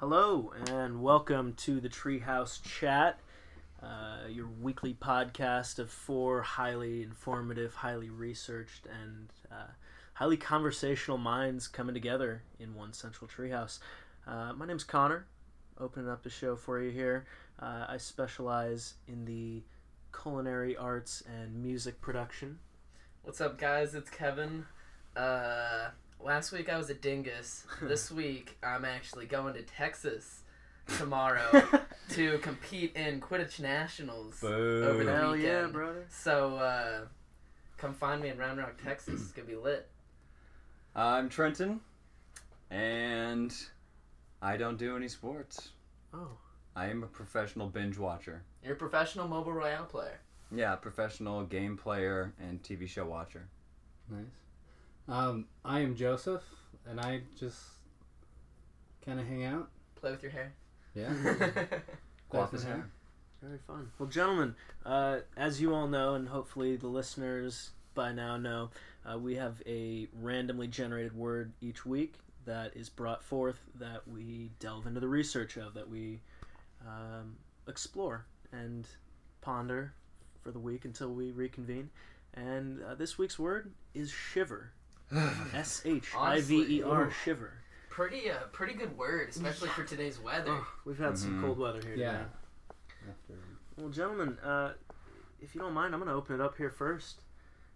Hello and welcome to the Treehouse Chat, uh, your weekly podcast of four highly informative, highly researched, and uh, highly conversational minds coming together in one central treehouse. Uh, my name's Connor, opening up the show for you here. Uh, I specialize in the culinary arts and music production. What's up, guys? It's Kevin. Last week I was at Dingus. This week I'm actually going to Texas tomorrow to compete in Quidditch Nationals over the Hell weekend. yeah, brother! So uh, come find me in Round Rock, Texas. It's gonna be lit. I'm Trenton, and I don't do any sports. Oh, I am a professional binge watcher. You're a professional mobile royale player. Yeah, professional game player and TV show watcher. Nice. Um, I am Joseph, and I just kind of hang out. Play with your hair. Yeah. Go off his Definitely. hair. Very fun. Well, gentlemen, uh, as you all know, and hopefully the listeners by now know, uh, we have a randomly generated word each week that is brought forth that we delve into the research of, that we um, explore and ponder for the week until we reconvene. And uh, this week's word is shiver. S H I V E R, shiver. Pretty, uh, pretty good word, especially for today's weather. Oh, we've had some Mhm. cold weather here Yeah. today. After Well, gentlemen, uh, if you don't mind, I'm going to open it up here first.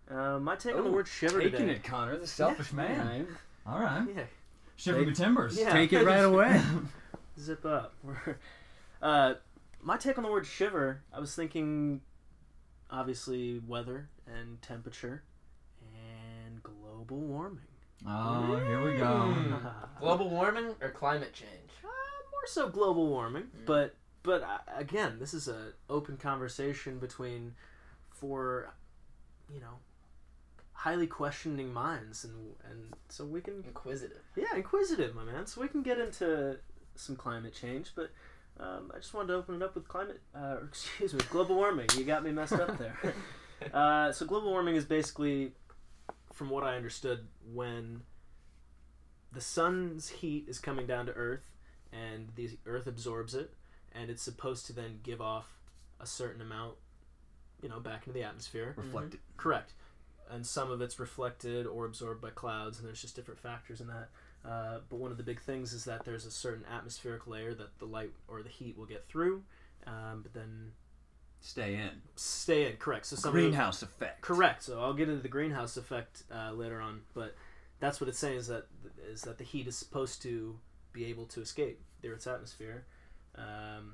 Uh, my take on the Ooh, word shiver Taking today. it, Connor, the selfish man. Right. All right. Yeah, Shivering Take- the timbers. Yeah. Take it right away. zip up. uh, my take on the word shiver, I was thinking, obviously, weather and temperature and global warming. Oh, here we go. Uh, Global warming or climate change? more so global warming, Mm. but but uh, again, this is an open conversation between four, you know, highly questioning minds, and and so we can Inquisitive. Yeah, inquisitive, my man. So we can get into some climate change, but um, I just wanted to open it up with climate, uh, excuse me, global warming. You got me messed up there. uh, so global warming is basically, from what I understood, when the sun's heat is coming down to Earth, and the Earth absorbs it, and it's supposed to then give off a certain amount, you know, back into the atmosphere. Reflected. Correct. And some of it's reflected or absorbed by clouds, and there's just different factors in that. Uh, but one of the big things is that there's a certain atmospheric layer that the light or the heat will get through, um, but then Stay in. stay in. Correct. So some of Greenhouse effect. Correct. So I'll get into the greenhouse effect uh, later on, but that's what it's saying is that is that the heat is supposed to be able to escape the Earth's atmosphere, um,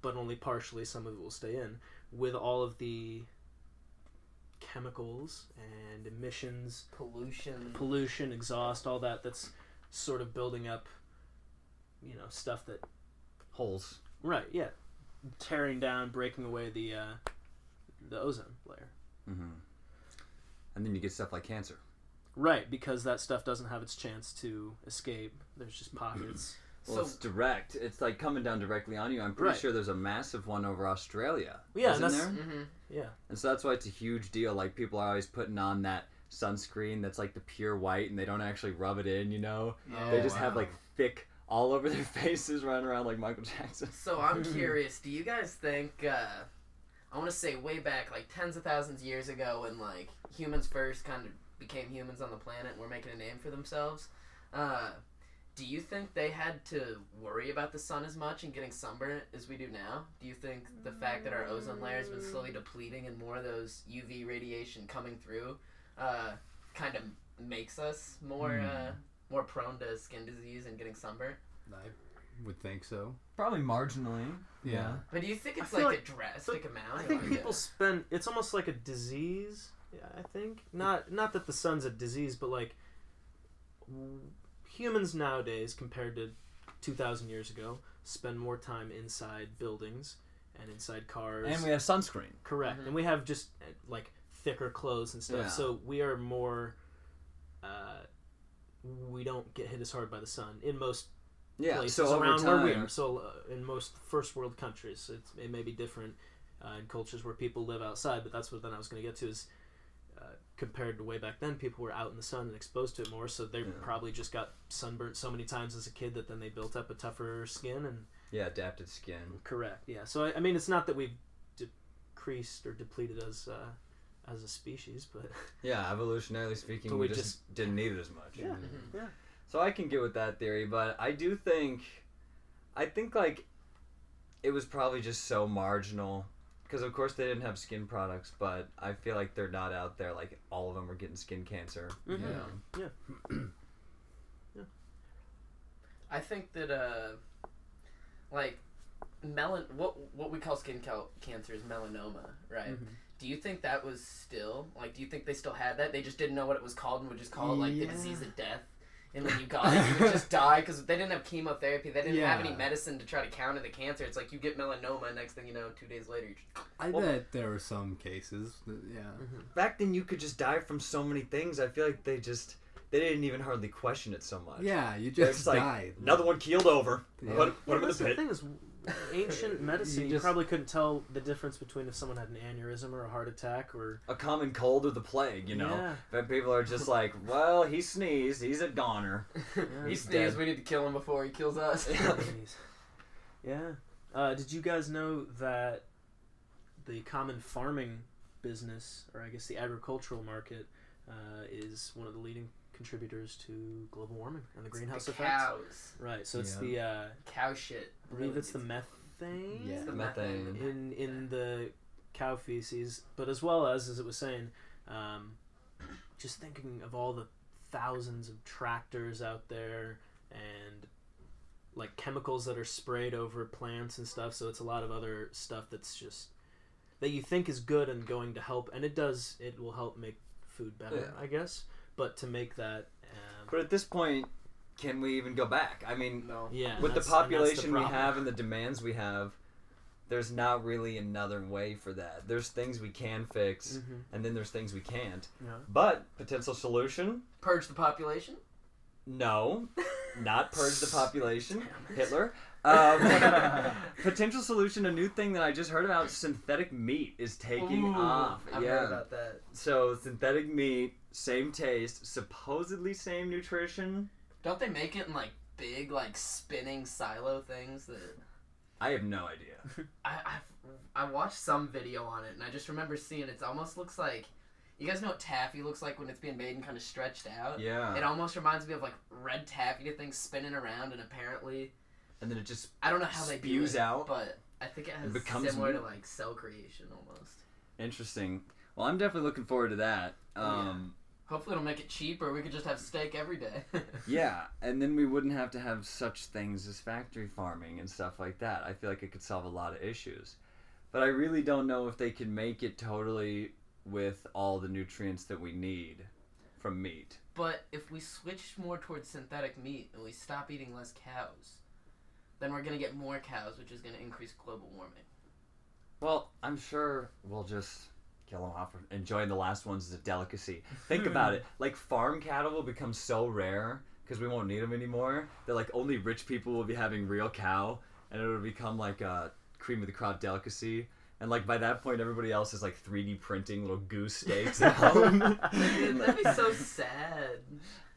but only partially. Some of it will stay in with all of the chemicals and emissions, Pollution. pollution, exhaust, all that. That's sort of building up. You know, stuff that Holes. right, yeah, tearing down, breaking away the uh, the ozone layer. hmm And then you get stuff like cancer. Right, because that stuff doesn't have its chance to escape. There's just pockets. Well, So- it's direct. It's like coming down directly on you. I'm pretty Right. sure there's a massive one over Australia. Yeah, Isn't that's- there? hmm yeah. And so that's why it's a huge deal. Like people are always putting on that sunscreen that's like the pure white, and they don't actually rub it in. You know, Oh, they just have like thick all over their faces, running around like Michael Jackson. So I'm curious. Do you guys think? Uh, I want to say way back, like tens of thousands of years ago, when like humans first kind of became humans on the planet and were making a name for themselves. Uh, do you think they had to worry about the sun as much and getting sunburned as we do now? Do you think the fact that our ozone layer has been slowly depleting and more of those UV radiation coming through, uh, kind of makes us more Hmm. uh, more prone to skin disease and getting sunburned? I would think so. Probably marginally. Yeah. But do you think it's like, like- a drastic amount? I think like people a- spend. It's almost like a disease. Yeah, I think not not that the sun's a disease, but like humans nowadays compared to two thousand years ago spend more time inside buildings and inside cars. And we have sunscreen. Correct, Mhm. and we have just uh, like thicker clothes and stuff, Yeah. so we are more. Uh, we don't get hit as hard by the sun in most Yeah. places So around time, where we are. So uh, in most first world countries, it's, it may be different uh, in cultures where people live outside. But that's what then I was going to get to is uh, compared to way back then, people were out in the sun and exposed to it more, so they Yeah. probably just got sunburnt so many times as a kid that then they built up a tougher skin and Yeah, adapted skin. correct. Yeah, so I, I mean, it's not that we've decreased or depleted as uh, as a species, but Yeah, evolutionarily speaking, we, we just, didn't need it as much. Yeah. Mhm. yeah, So I can get with that theory, but I do think, I think like, it was probably just so marginal. Because of course they didn't have skin products, but I feel like they're not out there like all of them are getting skin cancer. Mhm. Yeah. I think that uh, like melan what what we call skin cal- cancer is melanoma, right? Mhm. Do you think that was still like? Do you think they still had that? They just didn't know what it was called and would just call it like the disease of death. And when you got it, you would just die because they didn't have chemotherapy. They didn't have any medicine to try to counter the cancer. It's like you get melanoma, next thing you know, two days later, you're just, I Well- bet there were some cases. That, yeah. Mm-hmm. Back then, you could just die from so many things. I feel like they just they didn't even hardly question it so much. Yeah, you They're just just like, died. Another one keeled over. Yeah. Put, put Well, him in the that's the thing is, ancient medicine, You you, probably couldn't tell the difference between if someone had an aneurysm or a heart attack or A common cold or the plague, you know. Yeah. But people are just like, well, he sneezed, he's a goner. he sneezed. We need to kill him before he kills us. Yeah. Uh, did you guys know that the common farming business, or I guess the agricultural market, uh, is one of the leading contributors to global warming and the greenhouse the effects? cows, Right. So it's Yeah. the uh, cow shit. I believe it's the methane. Yeah. it's the Methane. methane. in in the cow feces, but as well as as it was saying, um, just thinking of all the thousands of tractors out there and like chemicals that are sprayed over plants and stuff. So it's a lot of other stuff that's just that you think is good and going to help, and it does. It will help make food better, Yeah. I guess. But to make that, um, But at this point, can we even go back? I mean, No. yeah, with the that's- and that's population we have and the demands we have, there's not really another way for that. There's things we can fix, Mhm. and then there's things we can't. Yeah. But potential solution? Purge the population. No, not purge the population. Hitler. Um, potential solution: a new thing that I just heard about: synthetic meat is taking Ooh, off. I've yeah. heard about that. So synthetic meat, same taste, supposedly same nutrition. Don't they make it in like big, like spinning silo things that I have no idea. I I I watched some video on it and I just remember seeing it almost looks like you guys know what taffy looks like when it's being made and kind of stretched out. Yeah. It almost reminds me of like red taffy things spinning around and apparently And then it just I don't know how they do Spews it, out. but I think it has becomes similar to like cell creation almost. interesting. Well, I'm definitely looking forward to that. Oh, yeah. Um, Hopefully it'll make it cheaper. We could just have steak every day. yeah, and then we wouldn't have to have such things as factory farming and stuff like that. I feel like it could solve a lot of issues. But I really don't know if they can make it totally with all the nutrients that we need from meat. But if we switch more towards synthetic meat and we stop eating less cows, then we're gonna get more cows, which is gonna increase global warming. Well, I'm sure we'll just kill them off. Enjoying the last ones as a delicacy. Think about it. Like farm cattle will become so rare because we won't need them anymore. That like only rich people will be having real cow, and it'll become like a cream of the crop delicacy. And like by that point, everybody else is like 3D printing little goose steaks at home. Dude, that'd be so sad.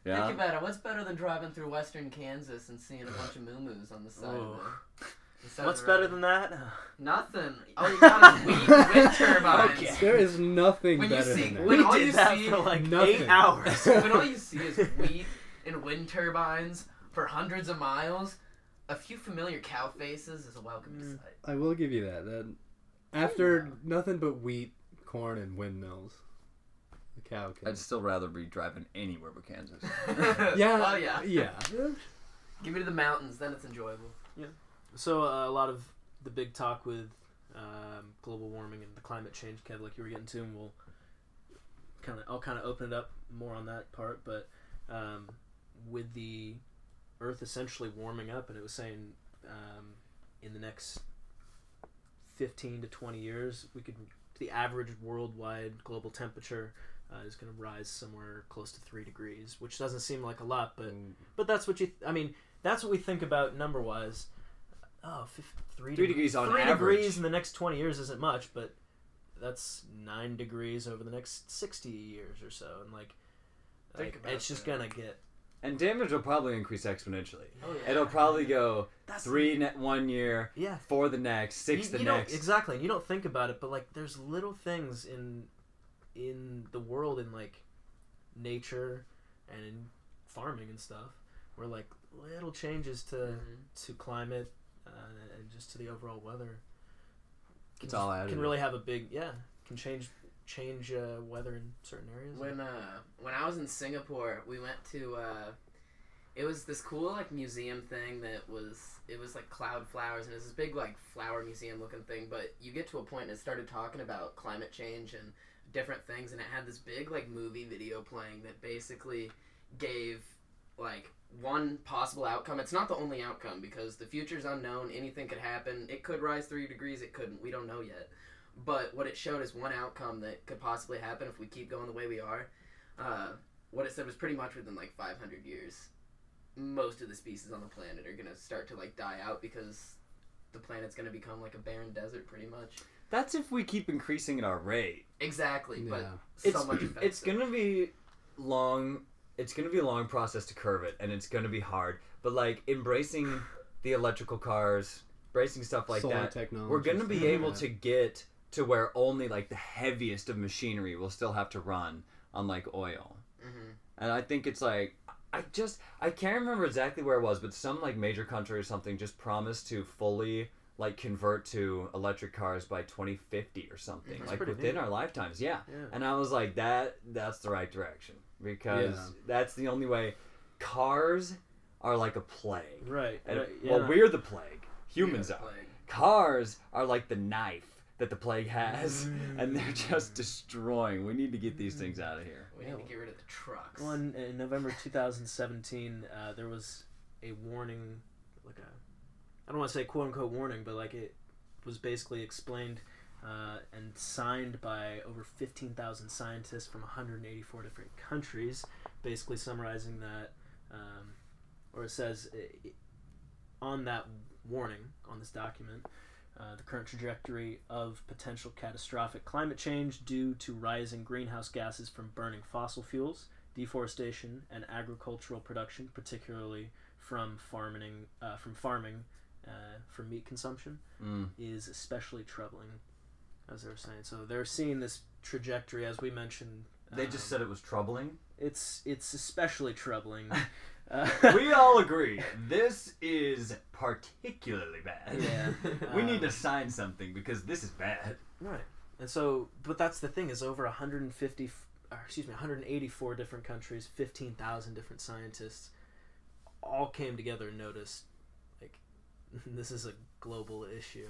yeah. Think about it. What's better than driving through western Kansas and seeing a bunch of moo-moos on the side of Oh. the, the side What's better than that? Nothing. All you got is wheat, wind turbines. Okay. There is nothing When you better see- than that. when we all did you that see- for like Nothing. eight hours. when all you see is wheat and wind turbines for hundreds of miles, a few familiar cow faces is a welcome Mm. sight. I will give you that. That after nothing but wheat, corn, and windmills, the cow can. I'd still rather be driving anywhere but Kansas. yeah. Oh yeah. Yeah. Give me to the mountains, then it's enjoyable. So uh, a lot of the big talk with um, global warming and the climate change, Kev, like you were getting to, and we'll kind of I'll kind of open it up more on that part. But um, with the Earth essentially warming up, and it was saying um, in the next fifteen to twenty years, we could the average worldwide global temperature uh, is going to rise somewhere close to three degrees, which doesn't seem like a lot, but but that's what you. Th- I mean, that's what we think about number wise. Oh, three, Three deg- degrees on three average. degrees in the next twenty years isn't much, but that's nine degrees over the next sixty years or so, and like, Think like it's just gonna get And damage will probably increase exponentially. Oh yeah. It'll probably go that's three ne- one year, Yeah, four the next, six you, the you next. exactly. and You don't think about it, but like, there's little things in in the world in like nature and in farming and stuff where like little changes to Mhm. to climate uh, and just to the overall weather can It's all just- can really have a big yeah can change change uh, weather in certain areas. When uh when I was in Singapore, we went to uh it was this cool like museum thing that was it was like cloud flowers and it was this big like flower museum looking thing, but you get to a point and it started talking about climate change and different things and it had this big like movie video playing that basically gave like one possible outcome. It's not the only outcome because the future's unknown, anything could happen. It could rise 3 degrees, it couldn't. We don't know yet. But what it showed is one outcome that could possibly happen if we keep going the way we are. Uh, what it said was pretty much within like 500 years, most of the species on the planet are gonna start to like die out because the planet's gonna become like a barren desert, pretty much. That's if we keep increasing at our rate. Exactly, but Yeah. so it's, much. it's gonna be long it's gonna be a long process to curve it and it's gonna be hard but like embracing the electrical cars embracing stuff like Solar that technology. we're gonna be able like to get to where only like the heaviest of machinery will still have to run on like oil Mhm. and i think it's like i just i can't remember exactly where it was but some like major country or something just promised to fully like convert to electric cars by 2050 or something That's like within neat. our lifetimes yeah yeah. and I was like, that that's the right direction because Yeah. that's the only way. Cars are like a plague. Right. And, right, Well, we're the plague. Humans Yeah, are. like- Cars are like the knife that the plague has, Mm. and they're just destroying. We need to get these things out of here. we need to get rid of the trucks. Well, in, in November 2017, uh, there was a warning, like a, I don't want to say quote unquote warning, but like it was basically explained uh, and signed by over 15,000 scientists from 184 different countries, basically summarizing that, um, or it says uh, on that warning, on this document, uh, the current trajectory of potential catastrophic climate change due to rising greenhouse gases from burning fossil fuels, deforestation, and agricultural production, particularly from farming, uh, from farming uh, for meat consumption, Mm. is especially troubling, as they were saying. So they're seeing this trajectory, as we mentioned. They just um, said it was troubling. it's it's especially troubling. uh, we all agree this is particularly bad. Yeah. we need Um, to sign something because this is bad. Right. And so, but that's the thing is over 150, or excuse me, 184 different countries, 15,000 different scientists, all came together and noticed, like, this is a global issue,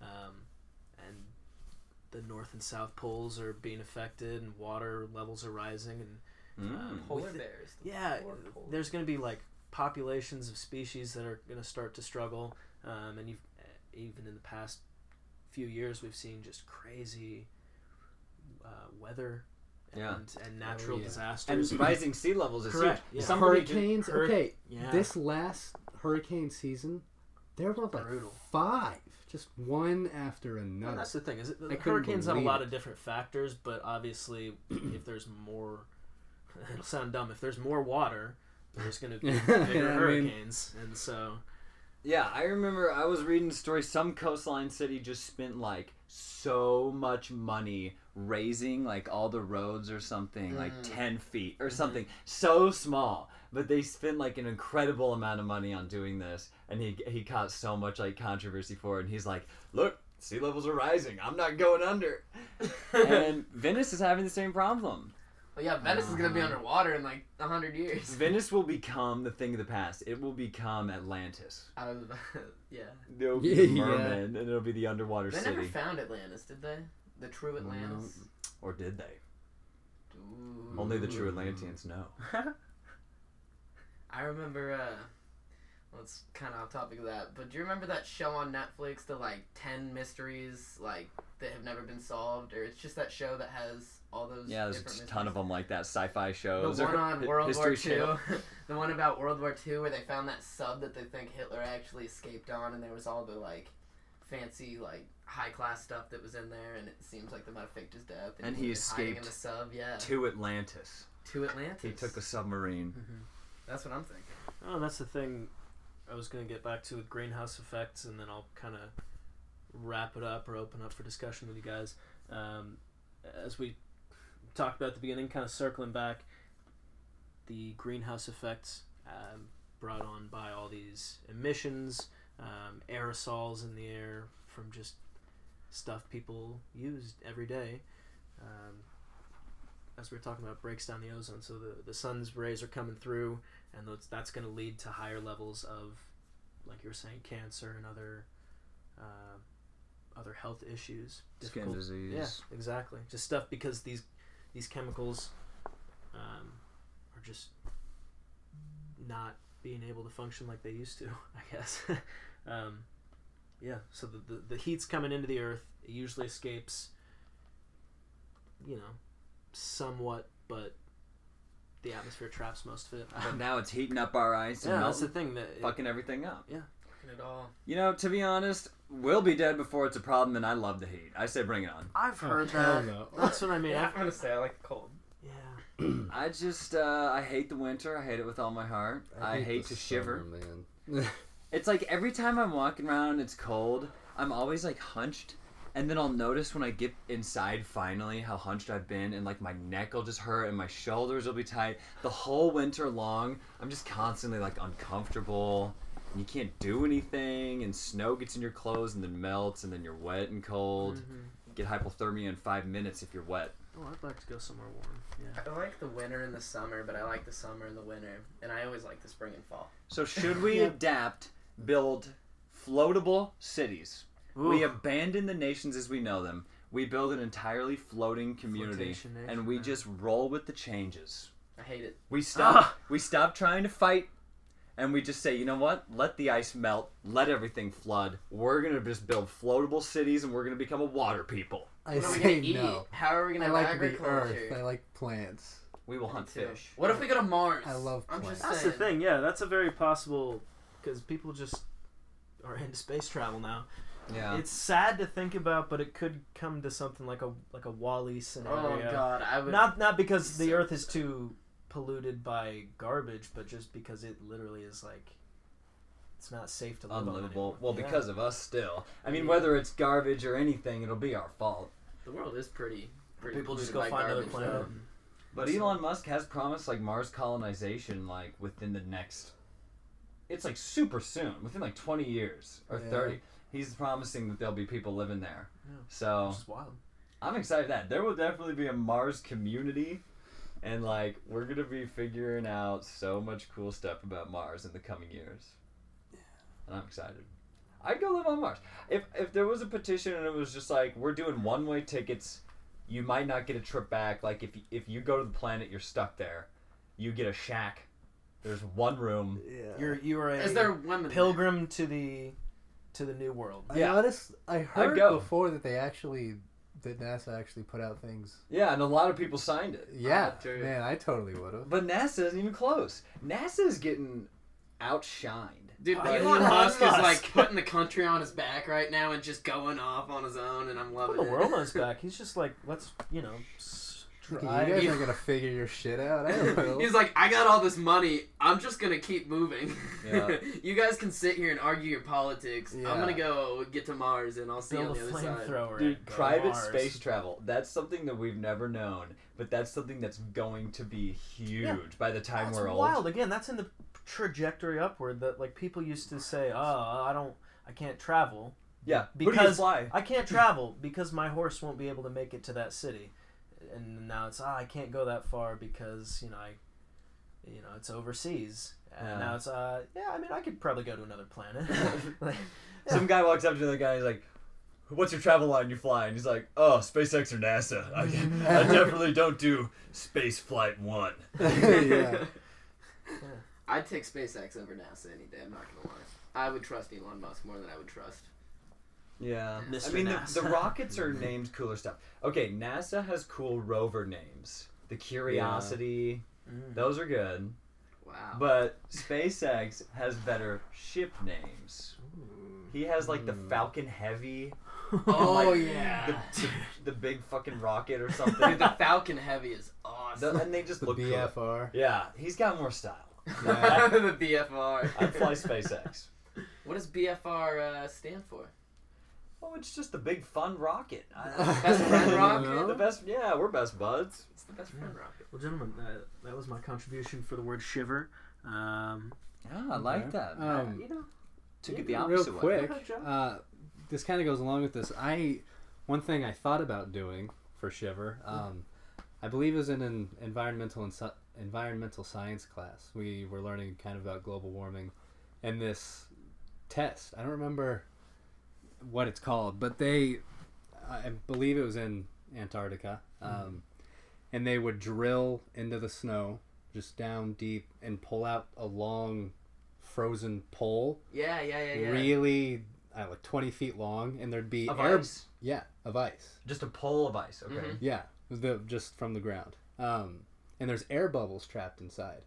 um, and the North and South poles are being affected, and water levels are rising, and Mm. polar with the- bears. the yeah, polar there's going to be like populations of species that are going to start to struggle, um, and you've, even in the past few years, we've seen just crazy uh, weather and, Yeah. and natural yeah. disasters. And rising sea levels is Correct, huge. yeah. Somebody ju- hurricanes. hur- okay, yeah. this last hurricane season, there were like Brutal. five, just one after And another. that's the thing is it, the couldn't hurricanes have a lot it. of different factors, but obviously, if there's more, it'll sound dumb. If there's more water, there's going to be bigger I mean- hurricanes, and so Yeah, I remember I was reading stories. Some coastline city just spent like so much money raising like all the roads or something, like Mm. 10 feet or something so small. But they spent like an incredible amount of money on doing this. And he, he caught so much like controversy for it. And he's like, look, sea levels are rising. I'm not going under. and Venice is having the same problem. Well, yeah, Venice is gonna be Uh-huh. underwater in like hundred years. Venice will become the thing of the past. It will become Atlantis. Out of the, yeah. It'll be the Yeah. merman, and it'll be the underwater They city. never found Atlantis, did they? The true Atlantis. Or did they? Ooh. Only the true Atlanteans know. I remember. uh well, it's kind of off topic of that, but do you remember that show on Netflix, the like ten mysteries like that have never been solved, or it's just that show that has all those. Yeah, there's different a ton of them like that. Sci-fi shows. The or one on hi- World War History Two, Channel. the one about World War II where they found that sub that they think Hitler actually escaped on, and there was all the like fancy like high class stuff that was in there, and it seems like they might have faked his death. And he was hiding in escaped the sub. Yeah, To Atlantis. to Atlantis. He took a submarine. That's what I'm thinking. Oh, that's the thing I was going to get back to with greenhouse effects, and then I'll kind of wrap it up or open up for discussion with you guys. Um, as we talked about at the beginning, kind of circling back, the greenhouse effects um, brought on by all these emissions, um, aerosols in the air from just stuff people use every day. Um, as we were talking about, breaks down the ozone. So the, the sun's rays are coming through, and those, that's going to lead to higher levels of, like you were saying, cancer and other uh, other health issues. Skin disease. Yeah, exactly. Just stuff because these these chemicals um, are just not being able to function like they used to. I guess. um, yeah. So the, the the heat's coming into the earth. It usually escapes. You know, somewhat, but the atmosphere traps most of it. But now it's heating up our ice and yeah, that's the thing that it- fucking everything up. Yeah, fucking it all. You know, to be honest, we'll be dead before it's a problem, and I love the heat. I say bring it on. I've Oh, heard hell that. no. That's what I mean. Yeah, I've- I'm gonna say I like the cold. yeah. I just, uh, I hate the winter. I hate it with all my heart. I, hate, the to shiver. man. It's like every time I'm walking around, it's cold. I'm always like hunched, and then I'll notice when I get inside finally how hunched I've been, and like my neck will just hurt and my shoulders will be tight. The whole winter long, I'm just constantly like uncomfortable, and you can't do anything, and snow gets in your clothes and then melts, and then you're wet and cold. Mhm. Get hypothermia in five minutes if you're wet. Oh, I'd like to go somewhere warm. Yeah. I like the winter and the summer, but I like the summer and the winter, and I always like the spring and fall. So should we Yeah. adapt, build floatable cities? We abandon the nations as we know them. We build an entirely floating community, nation, and we man. just roll with the changes. I hate it. We stop. Ah! We stop trying to fight, and we just say, you know what? Let the ice melt. Let everything flood. We're gonna just build floatable cities, and we're gonna become a water people. I What are we say gonna eat? no. How are we gonna I have like the agriculture? earth. I like plants. We will hunt fish. What if we go to Mars? I love I'm plants. just That's saying. the thing. Yeah, that's a very possible because people just are into space travel now. Yeah. It's sad to think about, but it could come to something like a like a WALL-E scenario. Oh scenario. God, I would. Not not because the So- Earth is too polluted by garbage, but just because it literally is like it's not safe to live on Unlivable. anymore. Well, Yeah. because of us still. I mean, Yeah. whether it's garbage or anything, it'll be our fault. the world is pretty. pretty people just polluted go by find another garbage, planet. though. and- But Elon Musk has promised like Mars colonization like within the next it's like super soon, within like 20 years or Yeah. 30. He's promising that there'll be people living there. Yeah. So, Which is wild. I'm excited that there will definitely be a Mars community and like we're going to be figuring out so much cool stuff about Mars in the coming years. And I'm excited. I'd go live on Mars. If if there was a petition and it was just like we're doing one-way tickets, you might not get a trip back. Like if if you go to the planet, you're stuck there. You get a shack. There's one room. Yeah. You're you are a Is there women? pilgrim to the to the new world. Yeah. I Yeah. noticed. I heard go. before that they actually, that NASA actually put out things. Yeah, and a lot of people signed it. Yeah, ah, true. man, I totally would have. But NASA isn't even close. NASA is getting outshined. Dude, By Elon Elon Musk is like putting the country on his back right now and just going off on his own, and I'm Put loving the it. world on his back. He's just like, let's you know, s- Okay, try. you guys Yeah. are gonna figure your shit out. I. He's like, I got all this money. I'm just gonna keep moving. Yeah. you guys can sit here and argue your politics. Yeah. I'm gonna go get to Mars, and I'll see you build on the other side. flamethrower. Dude, private Mars. space travel. That's something that we've never known, but that's something that's going to be huge by the time That's we're old. wild. Again, that's in the trajectory upward. That like people used to say, "Oh, I don't, I can't travel. Yeah, who do you Because- fly? I can't travel because my horse won't be able to make it to that city." And now it's, "Ah, I can't go that far because you know I, you know, it's overseas." And Yeah. now it's, uh, yeah, I mean, I could probably go to another planet. like, Some guy walks up to the other guy and he's like, What's your travel line you fly? And he's like, Oh, SpaceX or NASA. I, I definitely don't do space flight one. yeah. I'd take SpaceX over NASA any day. I'm not gonna lie. I would trust Elon Musk more than I would trust. Yeah. Mr. I mean, the, NASA. the rockets are named cooler stuff. Okay, NASA has cool rover names. The Curiosity, mm. those are good. Wow. But SpaceX has better ship names. He has like the Hmm. Falcon Heavy, oh like, yeah. the, the, the big fucking rocket or something. Dude, the Falcon Heavy is awesome. The- and they just The look cool. BFR. Yeah, he's got more style. Yeah. the BFR. I'd fly SpaceX. What does BFR uh, stand for? Oh, it's just a big fun rocket. Best friend rocket? No? The best, yeah, we're best buds. It's the best friend rocket. Well, gentlemen, uh, that was my contribution for the word shiver. Um, Yeah, I like that. Um, you know, Took it the Real opposite way. quick, Go Joe. uh, this kind of goes along with this. I one thing I thought about doing for Shiver, um, I believe it was in an environmental and sci- environmental science class. We were learning kind of about global warming, and this test. I don't remember what it's called, but they, I believe it was in Antarctica, um, and they would drill into the snow, just down deep, and pull out a long, frozen pole Yeah, yeah, yeah, yeah. really I don't know, like 20 feet long and there'd be Of air ice. yeah of ice Just a pole of ice. Okay. Mhm. yeah the just from the ground um, and there's air bubbles trapped inside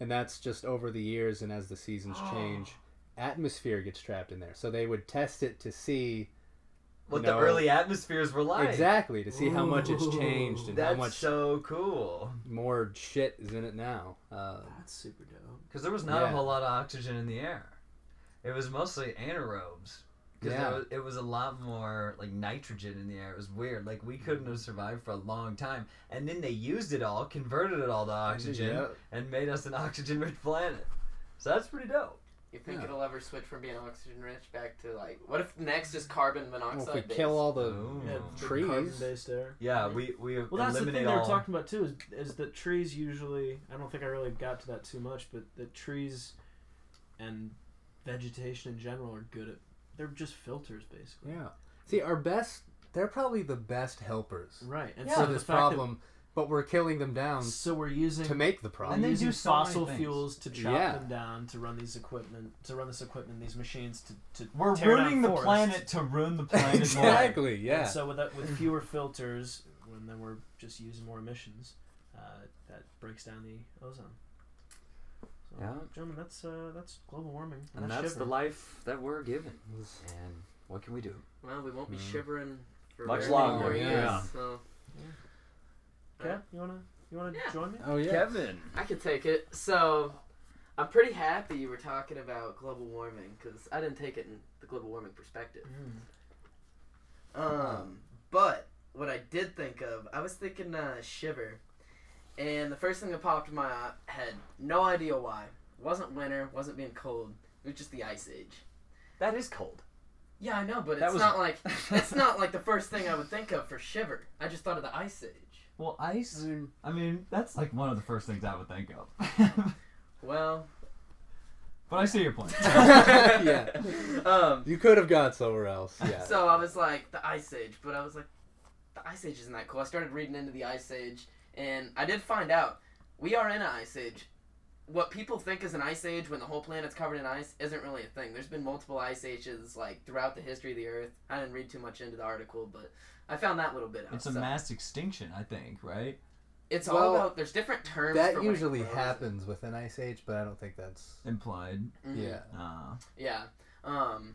and that's just over the years and as the seasons change atmosphere gets trapped in there so they would test it to see What No. the early atmospheres were like. exactly to see how much it's changed and how much so cool. more shit is in it now uh, that's super dope. Because there was not Yeah. a whole lot of oxygen in the air. It was mostly anaerobes. Because Yeah. it, was, it was a lot more like nitrogen in the air. It was weird. Like we couldn't have survived for a long time. And then they used it all, converted it all to oxygen, Yeah. and made us an oxygen-rich planet. So that's pretty dope. You think Yeah. it'll ever switch from being oxygen rich back to like what if next is carbon well, monoxide? if we based? kill all the Ooh. Yeah, trees. carbon-based air. Yeah, we we Well, that's the thing eliminate they were talking about too. Is is that trees usually? I don't think I really got to that too much, but that trees and vegetation in general are good at. They're just filters, basically. yeah see our best they're probably the best helpers Right. And Yeah. so for the this fact that- problem but we're killing them down so we're using to make the we're problem And they using do so many fossil things. fuels to chop Yeah. them down to run these equipment to run this equipment these machines to, to We're tear ruining down the forests. planet to ruin the planet more. exactly yeah And so with that, with fewer filters, and then we're just using more emissions, uh, that breaks down the ozone. So, Yeah. gentlemen, that's uh, that's global warming. and That's that's the shiver. life that we're given. And what can we do? Well, we won't be Mm. shivering for Much very longer, More years, yeah. So Okay, you wanna you wanna Yeah. join me? oh yeah Kevin. I could take it. So I'm pretty happy you were talking about global warming because I didn't take it in the global warming perspective. Um, but what I did think of, I was thinking uh, shiver, and the first thing that popped in my head, no idea why, wasn't winter, wasn't being cold. It was just the ice age. That is cold. Yeah, I know, but That it's was- not like it's not like the first thing I would think of for shiver. I just thought of the ice age. Well, ice. I mean, that's like one of the first things I would think of. Well, but I see your point. yeah um, you could have gone somewhere else yeah So I was like, the Ice Age, but I was like, the Ice Age isn't that cool. I started reading into the Ice Age, and I did find out we are in an Ice Age. What people think is an Ice Age when the whole planet's covered in ice isn't really a thing. There's been multiple Ice Ages like throughout the history of the Earth. I didn't read too much into the article, but I found that little bit out. it's a So mass extinction, I think, right? It's Well, all about. There's different terms. that for when it usually happens with an ice age but i don't think that's Implied. Mhm. yeah Uh, Yeah. Um,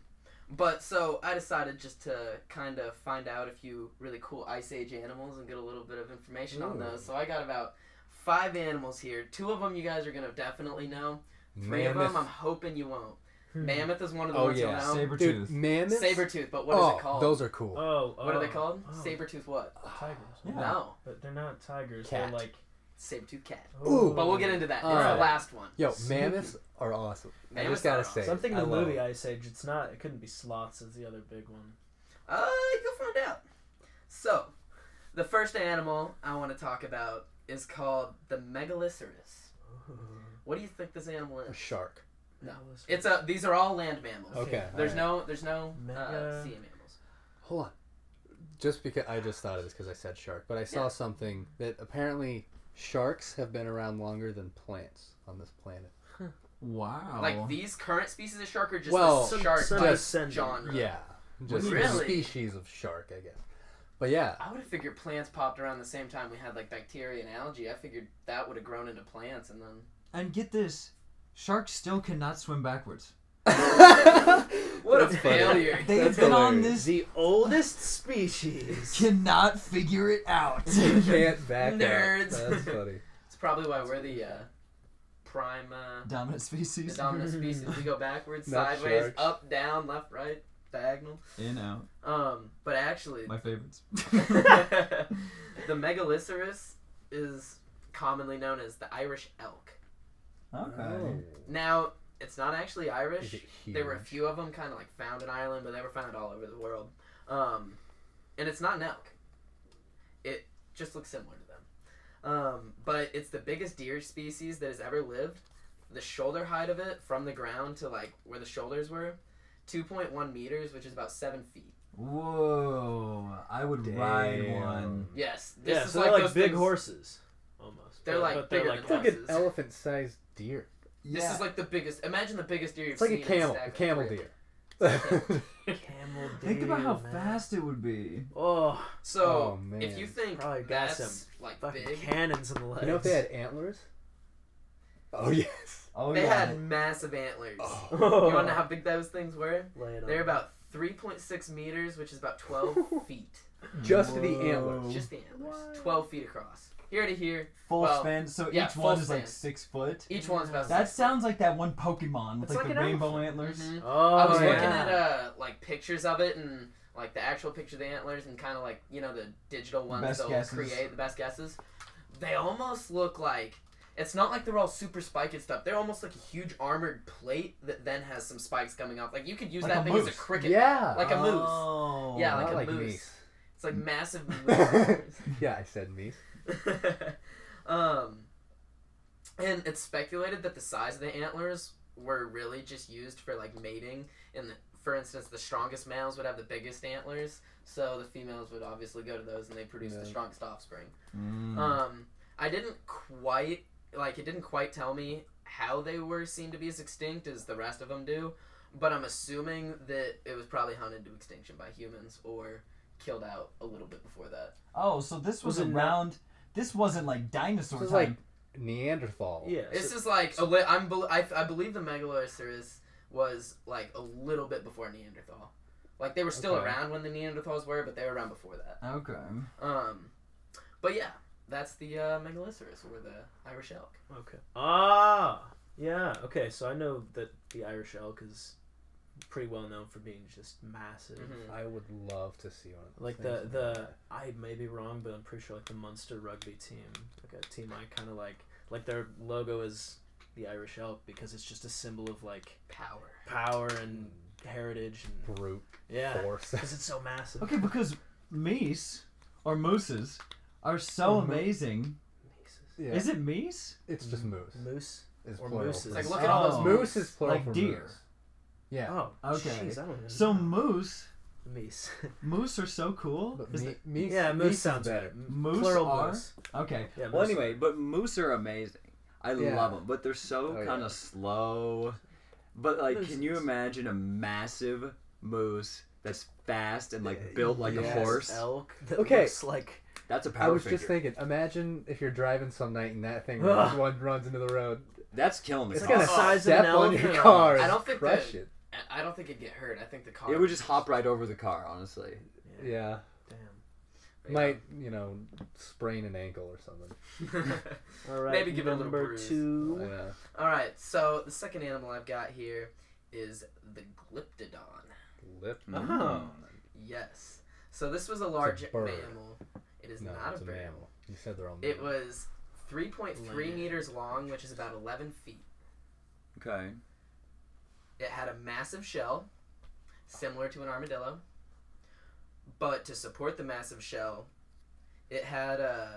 but so I decided just to kind of find out a few really cool Ice Age animals and get a little bit of information on those. So I got about five animals here. Two of them you guys are gonna definitely know. Three of them I'm hoping you won't. Mammoth is one of the Oh, ones yeah. you'll know. Saber dude tooth. mammoth Sabertooth, but what is oh it called? those are cool Oh, what are they oh, called? oh. Sabertooth what? Tigers. Yeah. No. But they're not tigers. Cat. They're like. Sabertooth cat. Ooh. But we'll get into that. It's Alright. the last one. yo Sneaky. mammoths are awesome i Mammoths just gotta are say Something in the movie them. Ice Age. It's not. It couldn't be sloths. As the other big one. Uh, you'll find out. So, the first animal I want to talk about is called the Megaloceros. What do you think this animal is? a shark No. It's a. These are all land mammals. okay There's alright. no. There's no uh, sea mammals. hold on just because i just thought of this because i said shark but i saw Yeah. something that apparently sharks have been around longer than plants on this planet Wow. Like these current species of shark are just Well, the shark some type descendant. genre. yeah just Really? species of shark i guess but yeah I would have figured plants popped around the same time we had like bacteria and algae. I figured that would have grown into plants and then And get this, sharks still cannot swim backwards. What a funny. failure. They've That's been on hilarious. this, The oldest species. cannot figure it out. Can't back Nerds. out. That's funny. It's probably why we're the uh, prime uh, Dominant the species. dominant species. We go backwards, Not sideways, sharks. up, down, left, right, diagonal. In out. Um, but actually, My favorites. the Megaloceros is commonly known as the Irish elk. Okay. Oh. Now, it's not actually Is Irish. it There were a few of them kind of like found in Ireland, but they were found all over the world. Um, and it's not an elk. It just looks similar to them. Um, but it's the biggest deer species that has ever lived. The shoulder height of it from the ground to like where the shoulders were, 2.1 meters, which is about seven feet. Whoa. I would ride one. Yes, this yeah, is so like, they're like those big things- horses, almost. They're But- like but they're bigger like than It's like an horses. elephant-sized deer. This is like the biggest. Imagine the biggest deer you've It's like a camel, stacked a camel deer. camel Think about how man. fast it would be. Oh, So Oh, man. if you think Probably got that's like big, cannons in the legs. you know if they had antlers? Oh yes. Oh they yeah. had massive antlers. Oh. You want to know how big those things were? Lay it. They're about 3.6 meters, which is about 12 feet. Just the antlers. Just the antlers. 12 feet across. Here to here. full well, span. So yeah, each full one is span. like six foot. Each one's about That six sounds like that one Pokemon with It's like, like the rainbow elephant. antlers. Mhm. Oh, I was yeah. looking at uh like pictures of it and like the actual picture of the antlers and kind of like you know the digital ones Best they'll guesses. create the best guesses. They almost look like it's not like they're all super spiky and stuff. They're almost like a huge armored plate that then has some spikes coming off. Like you could use Like that a thing as a cricket. Yeah. Like a moose. Oh. Yeah, like a like moose. meese. It's like massive moose. yeah, I said meese. um, and it's speculated that the size of the antlers were really just used for like mating. And the, for instance, the strongest males would have the biggest antlers, so the females would obviously go to those, and they produce the strongest offspring. Mm. Um, I didn't quite like it. Didn't quite tell me how they were seen to be as extinct as the rest of them do, but I'm assuming that it was probably hunted to extinction by humans or killed out a little bit before that. oh, so this was, Was around. This wasn't like dinosaur This is time. like Neanderthal. Yeah. This so- is like a li- I'm bel I, I believe the Megaloceros was like a little bit before Neanderthal. Like they were still Okay. around when the Neanderthals were, but they were around before that. okay. Um, but yeah, that's the uh, Megaloceros or the Irish elk. Okay. Ah, yeah. Okay, so I know that the Irish elk is pretty well known for being just massive. Mhm. I would love to see one of those Like the the. I may be wrong, but I'm pretty sure like the Munster rugby team, like a team I kind of like. Like their logo is the Irish elk because it's just a symbol of like Power. power and heritage and brute yeah, force. because it's so massive. Okay, because meese or mooses are so Or mo- amazing. yeah. Is it meese? It's just moose. Moose. Is or plural mooses. Like, moose. look at all those Oh. moose is plural Like for deer. moose. Yeah. Oh, Okay. Jeez, I don't even So know. moose, Meese. moose are so cool. But Is me, it- meese, yeah, moose is sounds better. better. Moose Plural are- moose. okay. Yeah, Well, moose anyway, but moose are amazing. I Yeah. love them, but they're so Oh, kind yeah. of slow. But like, can you imagine a massive moose that's fast and like uh, built like Yes. a horse? elk. That Okay. looks like That's a I power I was figure. just thinking. Imagine if you're driving some night and that thing runs, one runs into the road. That's killing me. It's car. gonna Oh, size of step an on your elephant. car. I don't think crush that- it. I- I don't think it'd get hurt. I think the car. It would just hop right over the car, honestly. Yeah, Damn. might you know sprain an ankle or something. All right. Maybe give it a little number bruise. two. Yeah. All right. So the second animal I've got here is the glyptodon. Lip. Oh. Uh-huh. Yes. So this was a large bird. mammal. It is no, not it's a a bird. mammal. You said they're all. It was 3.3 meters long, which is about 11 feet. Okay. It had a massive shell, similar to an armadillo. But to support the massive shell, it had uh,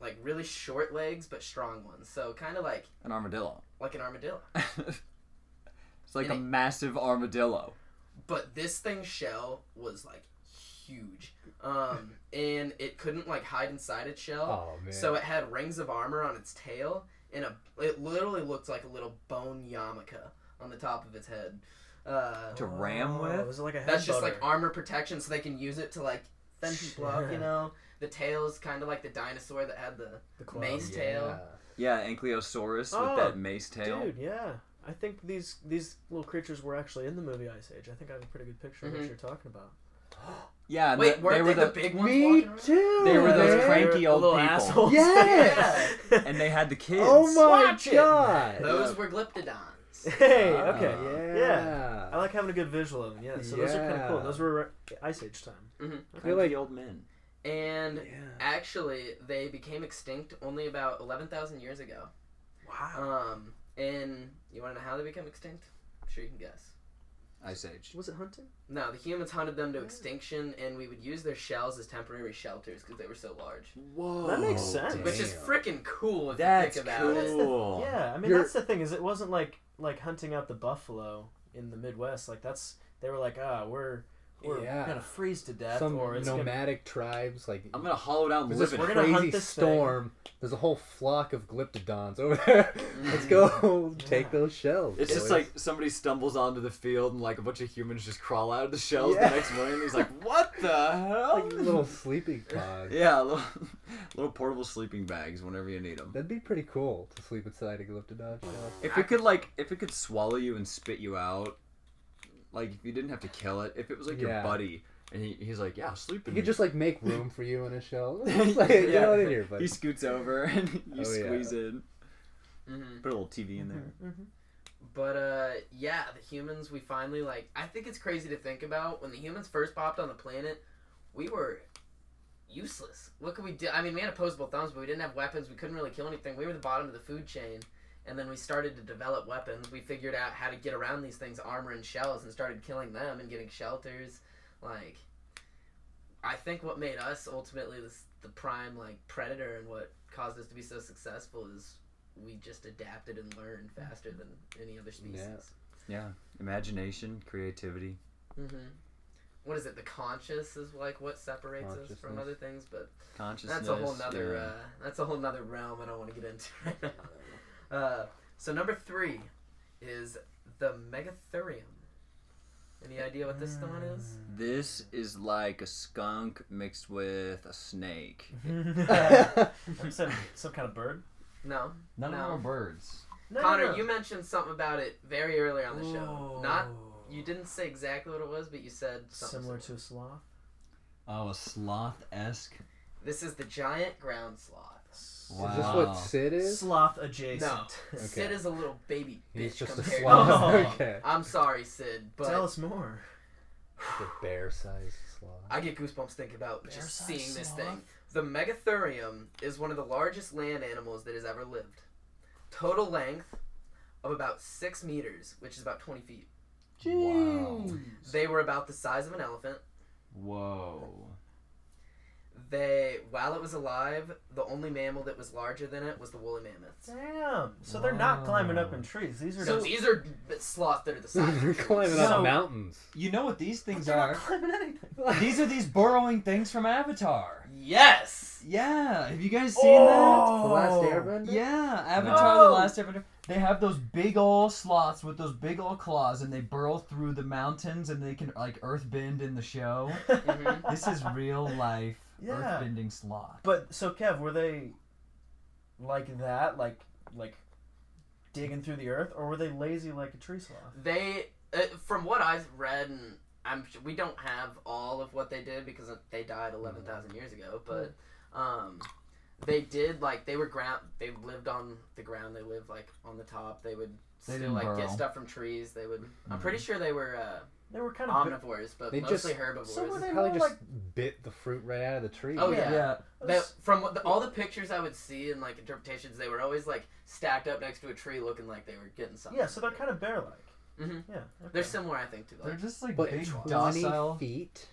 like really short legs but strong ones. So kind of like An armadillo. like an armadillo. it's like a it- massive armadillo. But this thing's shell was like huge, um, and it couldn't like hide inside its shell. Oh man. So it had rings of armor on its tail, and a it literally looked like a little bone yarmulke on the top of its head. Uh, To ram Oh, with? Was it like a that's just like armor protection, so they can use it to like fend people off. You know, the tail's kind of like the dinosaur that had the the club. mace tail. yeah. Yeah, Ankylosaurus Oh, with that mace tail. Dude, yeah. I think these these little creatures were actually in the movie Ice Age. I think I have a pretty good picture of Mhm. what you're talking about. Yeah, Wait, the- weren't they they, were the, the, big ones Me too. They were those man. cranky old little people. assholes. Yes! and they had the kids. Oh my Watch it. god. Those were Glyptodons. Hey, Ah. okay. Yeah. Yeah. I like having a good visual of them. Yeah, so those are kind of cool. Those were Ice Age time. I feel like old men. And yeah. actually, they became extinct only about 11,000 years ago. Wow. Um, and you want to know how they became extinct? I'm sure you can guess. Ice Age. Was it hunting? No, the humans hunted them to extinction, and we would use their shells as temporary shelters because they were so large. Whoa. That makes sense. Which is freaking cool if That's you think about it. cool. Yeah, I mean You're- that's the thing is it wasn't like like hunting out the buffalo in the Midwest. Like that's they were like ah we're we're Yeah. gonna freeze to death Some or it's gonna, nomadic tribes like I'm gonna hollow it out and there's this We're it. gonna crazy hunt this thing. storm. There's a whole flock of glyptodons over there. Let's go mm. take Yeah. those shells. It's just like somebody stumbles onto the field and like a bunch of humans just crawl out of the shells Yeah. the next morning. And he's like, "What the hell?" like little sleeping pods. yeah, little, little portable sleeping bags whenever you need them. That'd be pretty cool to sleep inside a glyptodon shell. If it could like, if it could swallow you and spit you out, like if you didn't have to kill it, if it was like your Yeah. buddy and he, he's like, "Yeah, sleep in You could me." just like make room for you in a shell. like, Get Yeah. on in here, buddy. he scoots over and you Oh, yeah. squeeze in, hmm put a little TV in there. Mhm. But uh, yeah, the humans we finally like. I think it's crazy to think about when the humans first popped on the planet, we were useless. What could we do? I mean, we had opposable thumbs, but we didn't have weapons. We couldn't really kill anything. We were the bottom of the food chain. And then we started to develop weapons. We figured out how to get around these things, armor and shells, and started killing them and getting shelters. Like, I think what made us ultimately this, the prime like predator and what caused us to be so successful is we just adapted and learned faster than any other species. Yeah, yeah. imagination, creativity. Mm-hmm. What is it? The conscious is like what separates us from other things, but Consciousness. that's a whole nother. yeah. Uh, that's a whole nother realm I don't want to get into right now. Uh, so number three is the Megatherium. Any idea what this stone is? This is like a skunk mixed with a snake. some, some kind of bird. No. None No. of them are birds. No, Connor, no, no. you mentioned something about it very early on the show. Not you didn't say exactly what it was, but you said something similar to a sloth. Oh, a sloth esque. This is the giant ground sloth. Wow. Is this what Sid is? Sloth adjacent. No, Okay. Sid is a little baby bitch He's just a compared. sloth. Oh. okay. I'm sorry, Sid, but Tell us more. The bear-sized sloth. I get goosebumps thinking about just Bear-sized seeing this thing. The Megatherium is one of the largest land animals that has ever lived. Total length of about six meters, which is about 20 feet. Wow. They were about the size of an elephant. Whoa. They, while it was alive, the only mammal that was larger than it was the woolly mammoths. Damn. So they're not climbing up in trees. These are So just these are sloths that are the size of They're trees. climbing So- up mountains. You know what these things they're not are? climbing anything. These are these burrowing things from Avatar. Yes! Yeah. Have you guys seen Oh. The last. Airbender? Yeah, Avatar: The Last Airbender. They have those big old sloths with those big old claws, and they burrow through the mountains, and they can like earthbend in the show. Mhm. This is real life Yeah. earthbending sloth. But so Kev, were they like that, like like digging through the earth, or were they lazy like a tree sloth? They, uh, from what I've read, and I'm su- we don't have all of what they did because they died eleven thousand years ago, but um, they did like they were ground. They lived on the ground. They lived like on the top. They would They still like burrow. get stuff from trees. They would. I'm Mhm. pretty sure they were uh, They were kind of omnivores, but They mostly just- herbivores. So they Probably more just bit the fruit right out of the tree. Oh, yeah. yeah. That, from what the, all the pictures I would see and like interpretations, they were always like stacked up next to a tree, looking like they were getting something. yeah. So they're kind of bear-like. Mhm. Yeah. Okay. They're similar, I think, to They're just like But big 20 docile. feet?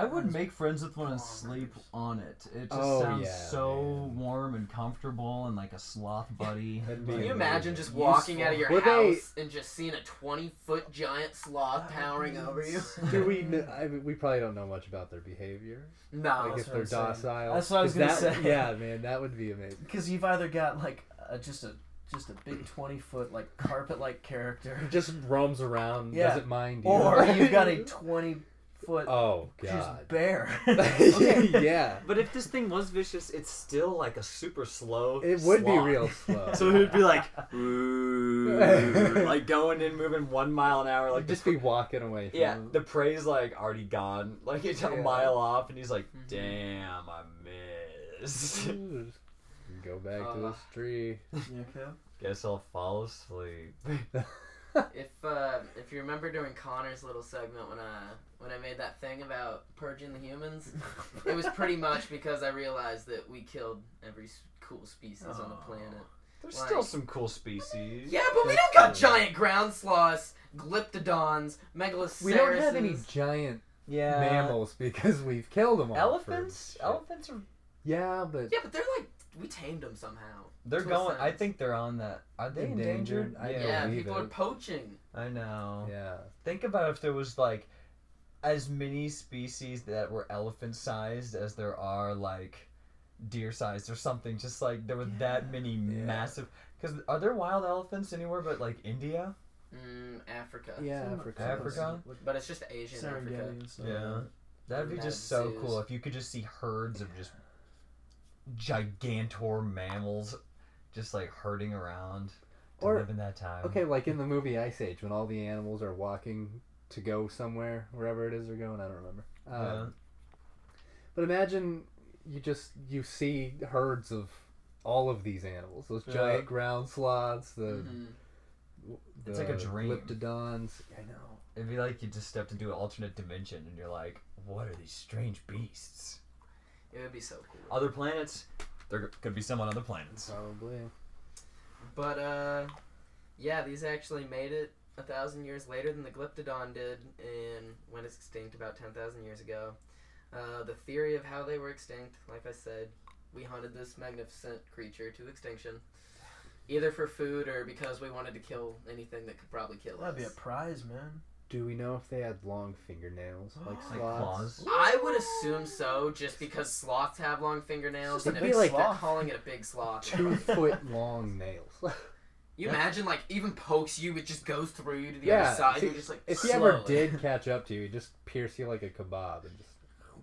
I would make friends with one and sleep on it. It just Oh, sounds yeah, so man. warm and comfortable and like a sloth buddy. That'd be Can you amazing. imagine just walking out of your Were they- house and just seeing a 20 foot giant sloth towering over you? Do we? Kn- I mean, we probably don't know much about their behavior. No. like that's if what they're I'm saying. docile. That's what I was Is gonna that- say. Yeah, man, that would be amazing. Because you've either got like a, just a just a big twenty foot like carpet like character, Just roams around, Yeah. doesn't mind you. or you've got a twenty foot, Oh just god. bear. okay. yeah. But if this thing was vicious, it's still like a super slow. It would be real slow. So it would be like, "Ooh," like going and moving one mile an hour, like Like the just be walking away. From Yeah, him. the prey's like already gone. Like it's a mile off, and he's like, Mhm. "Damn, I missed." Go back to Uh, this tree. You okay? Guess I'll fall asleep. If uh, if you remember during Connor's little segment when uh when I made that thing about purging the humans, it was pretty much because I realized that we killed every cool species on the planet. There's Like- still some cool species. Yeah, but we don't got giant ground sloths, glyptodons, megalocerases. We don't have any giant yeah. mammals because we've killed them all. Elephants. Elephants are. Yeah, but Yeah, but they're like we tamed them somehow. They're To going. I think they're on that. Are they Endangered? endangered? I yeah. yeah, people it. are poaching. I know. yeah. Think about if there was like as many species that were elephant sized as there are like deer sized or something. Just like there were that many Yeah. massive. Because are there wild elephants anywhere but like India? Mm, Africa. Yeah, Some- Africa. Africa? But it's just Asian Serengeti Africa. and stuff. Yeah. That'd be Mad just so zoos. cool if you could just see herds of just gigantor mammals just like herding around to Or- live in that time. Okay, like in the movie Ice Age, when all the animals are walking to go somewhere, wherever it is they're going, I don't remember. Um, Yeah. But imagine you just you see herds of all of these animals, those Yeah. giant ground sloths, the, Mhm. the It's like a dream. Glyptodons. I know. It'd be like you just stepped into an alternate dimension and you're like, what are these strange beasts? It would be so cool. Other planets? There could be some on other planets. Probably. But uh, yeah, these actually made it a thousand years later than the Glyptodon did, and went extinct about ten thousand years ago. Uh, the theory of how they were extinct, like I said, we hunted this magnificent creature to extinction, either for food or because we wanted to kill anything that could probably kill us. That'd be a prize, man. Do we know if they had long fingernails like Like sloths? claws? I would assume so, just because sloths have long fingernails, It'd and be if like they're sloth. calling it a big sloth. Two foot long nails. You Yeah. imagine like even pokes you, it just goes through you to the Yeah, other side. see, You're just like if he ever did catch up to you, he'd just pierce you like a kebab and just.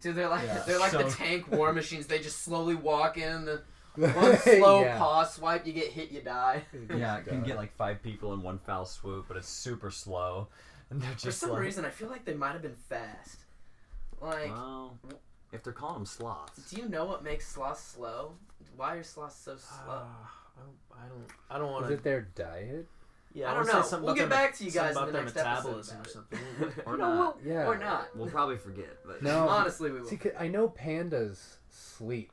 Dude, they're like Yeah, they're like the tank war machines. They just slowly walk in. The one slow Yeah. paw swipe, you get hit, you die. Yeah, it can get uh, like five people in one foul swoop, but it's super slow. And they're For some like, reason, I feel like they might have been fast. Like, well, if they're calling them sloths. do you know what makes sloths slow? Why are sloths so slow? Uh, I, I don't. I don't want to Is it their diet? Yeah, I wanna don't know. We'll get back to you guys in the about next their episode metabolism or something. Or No, not. we'll- Yeah. Or not. We'll probably forget, but No. Honestly, we will. See, 'cause I know pandas sleep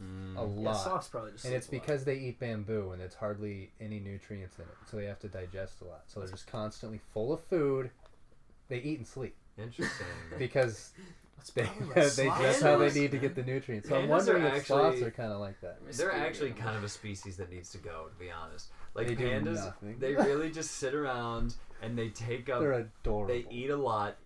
Mm. a yeah, lot, probably just. and it's sleep lot. because they eat bamboo and it's hardly any nutrients in it, so they have to digest a lot. So they're just constantly full of food. They eat and sleep Interesting. because that's they, that's they, that's how they need to get the nutrients. So I'm pandas wondering are if sloths are kind of like that. They're actually kind of a species that needs to go, to be honest. Like They pandas, nothing. they really just sit around and they take up. They're adorable. They eat a lot,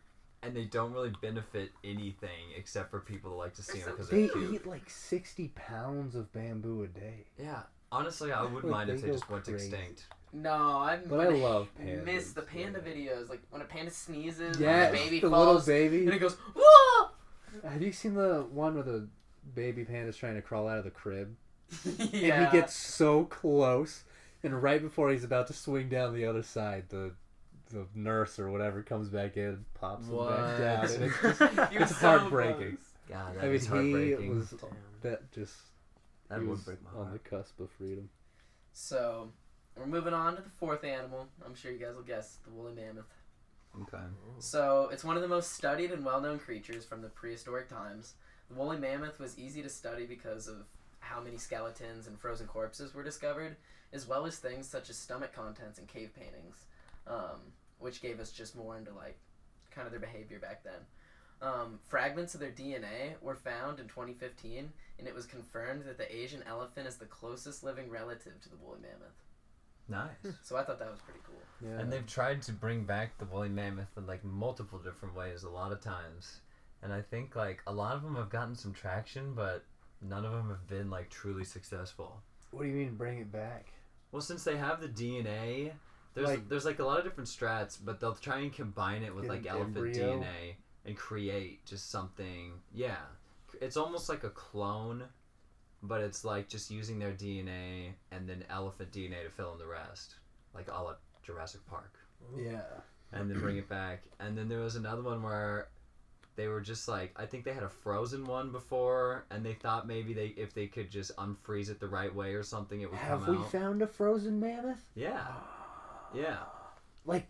and they don't really benefit anything except for people that like to see them because They cute. eat like 60 pounds of bamboo a day. Yeah, honestly, I wouldn't Like, mind if they they go just went crazy. extinct. No, I'm But I gonna love miss the panda yeah. videos. Like when a panda sneezes, Yeah, the baby the falls, little baby. and it goes, whoa! Have you seen the one where the baby panda's trying to crawl out of the crib? yeah. And he gets so close, and right before he's about to swing down the other side, the the nurse or whatever comes back in and pops him back down. And it's just, it's so heartbreaking. God, I that mean, is he heartbreaking. was Damn. that just that he would break my on the cusp of freedom. So, we're moving on to the fourth animal. I'm sure you guys will guess the woolly mammoth. Okay. So, it's one of the most studied and well known creatures from the prehistoric times. The woolly mammoth was easy to study because of how many skeletons and frozen corpses were discovered, as well as things such as stomach contents and cave paintings, um, which gave us just more into like kind of their behavior back then. Um, fragments of their DNA were found in 2015, and it was confirmed that the Asian elephant is the closest living relative to the woolly mammoth. Nice. So I thought that was pretty cool. Yeah. And they've tried to bring back the woolly mammoth in like multiple different ways a lot of times. And I think like a lot of them have gotten some traction, but none of them have been like truly successful. what do you mean bring it back? Well, since they have the DNA, there's Like- there's like a lot of different strats, but they'll try and combine it with like elephant embryo? DNA and create just something. Yeah, it's almost like a clone, but it's like just using their DNA and then elephant DNA to fill in the rest, like a la Jurassic Park, Yeah. and then bring it back. And then there was another one where they were just like I think they had a frozen one before, and they thought maybe they if they could just unfreeze it the right way or something, it would Have come we found a frozen mammoth? yeah, ah. Yeah, Like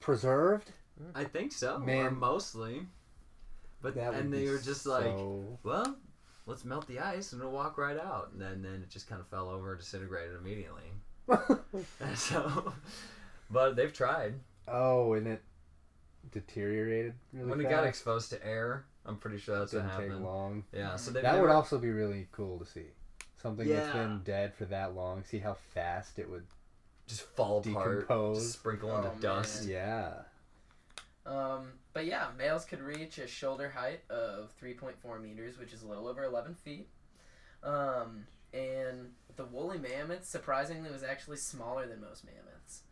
preserved? I think so, or Man. mostly. But That and they were just like, well, let's melt the ice and it'll walk right out. And then, then it just kind of fell over, disintegrated immediately. So, but they've tried. oh, and it deteriorated really when fast. it got exposed to air, I'm pretty sure that's what didn't take happened. long. Yeah, so That never, would also be really cool to see. Something that's been dead for that long. See how fast it would. Just fall apart, decompose. just sprinkle Oh, into dust. Yeah. Um, but yeah, males could reach a shoulder height of 3.4 meters, which is a little over 11 feet. Um, and the woolly mammoth, surprisingly, was actually smaller than most mammoths.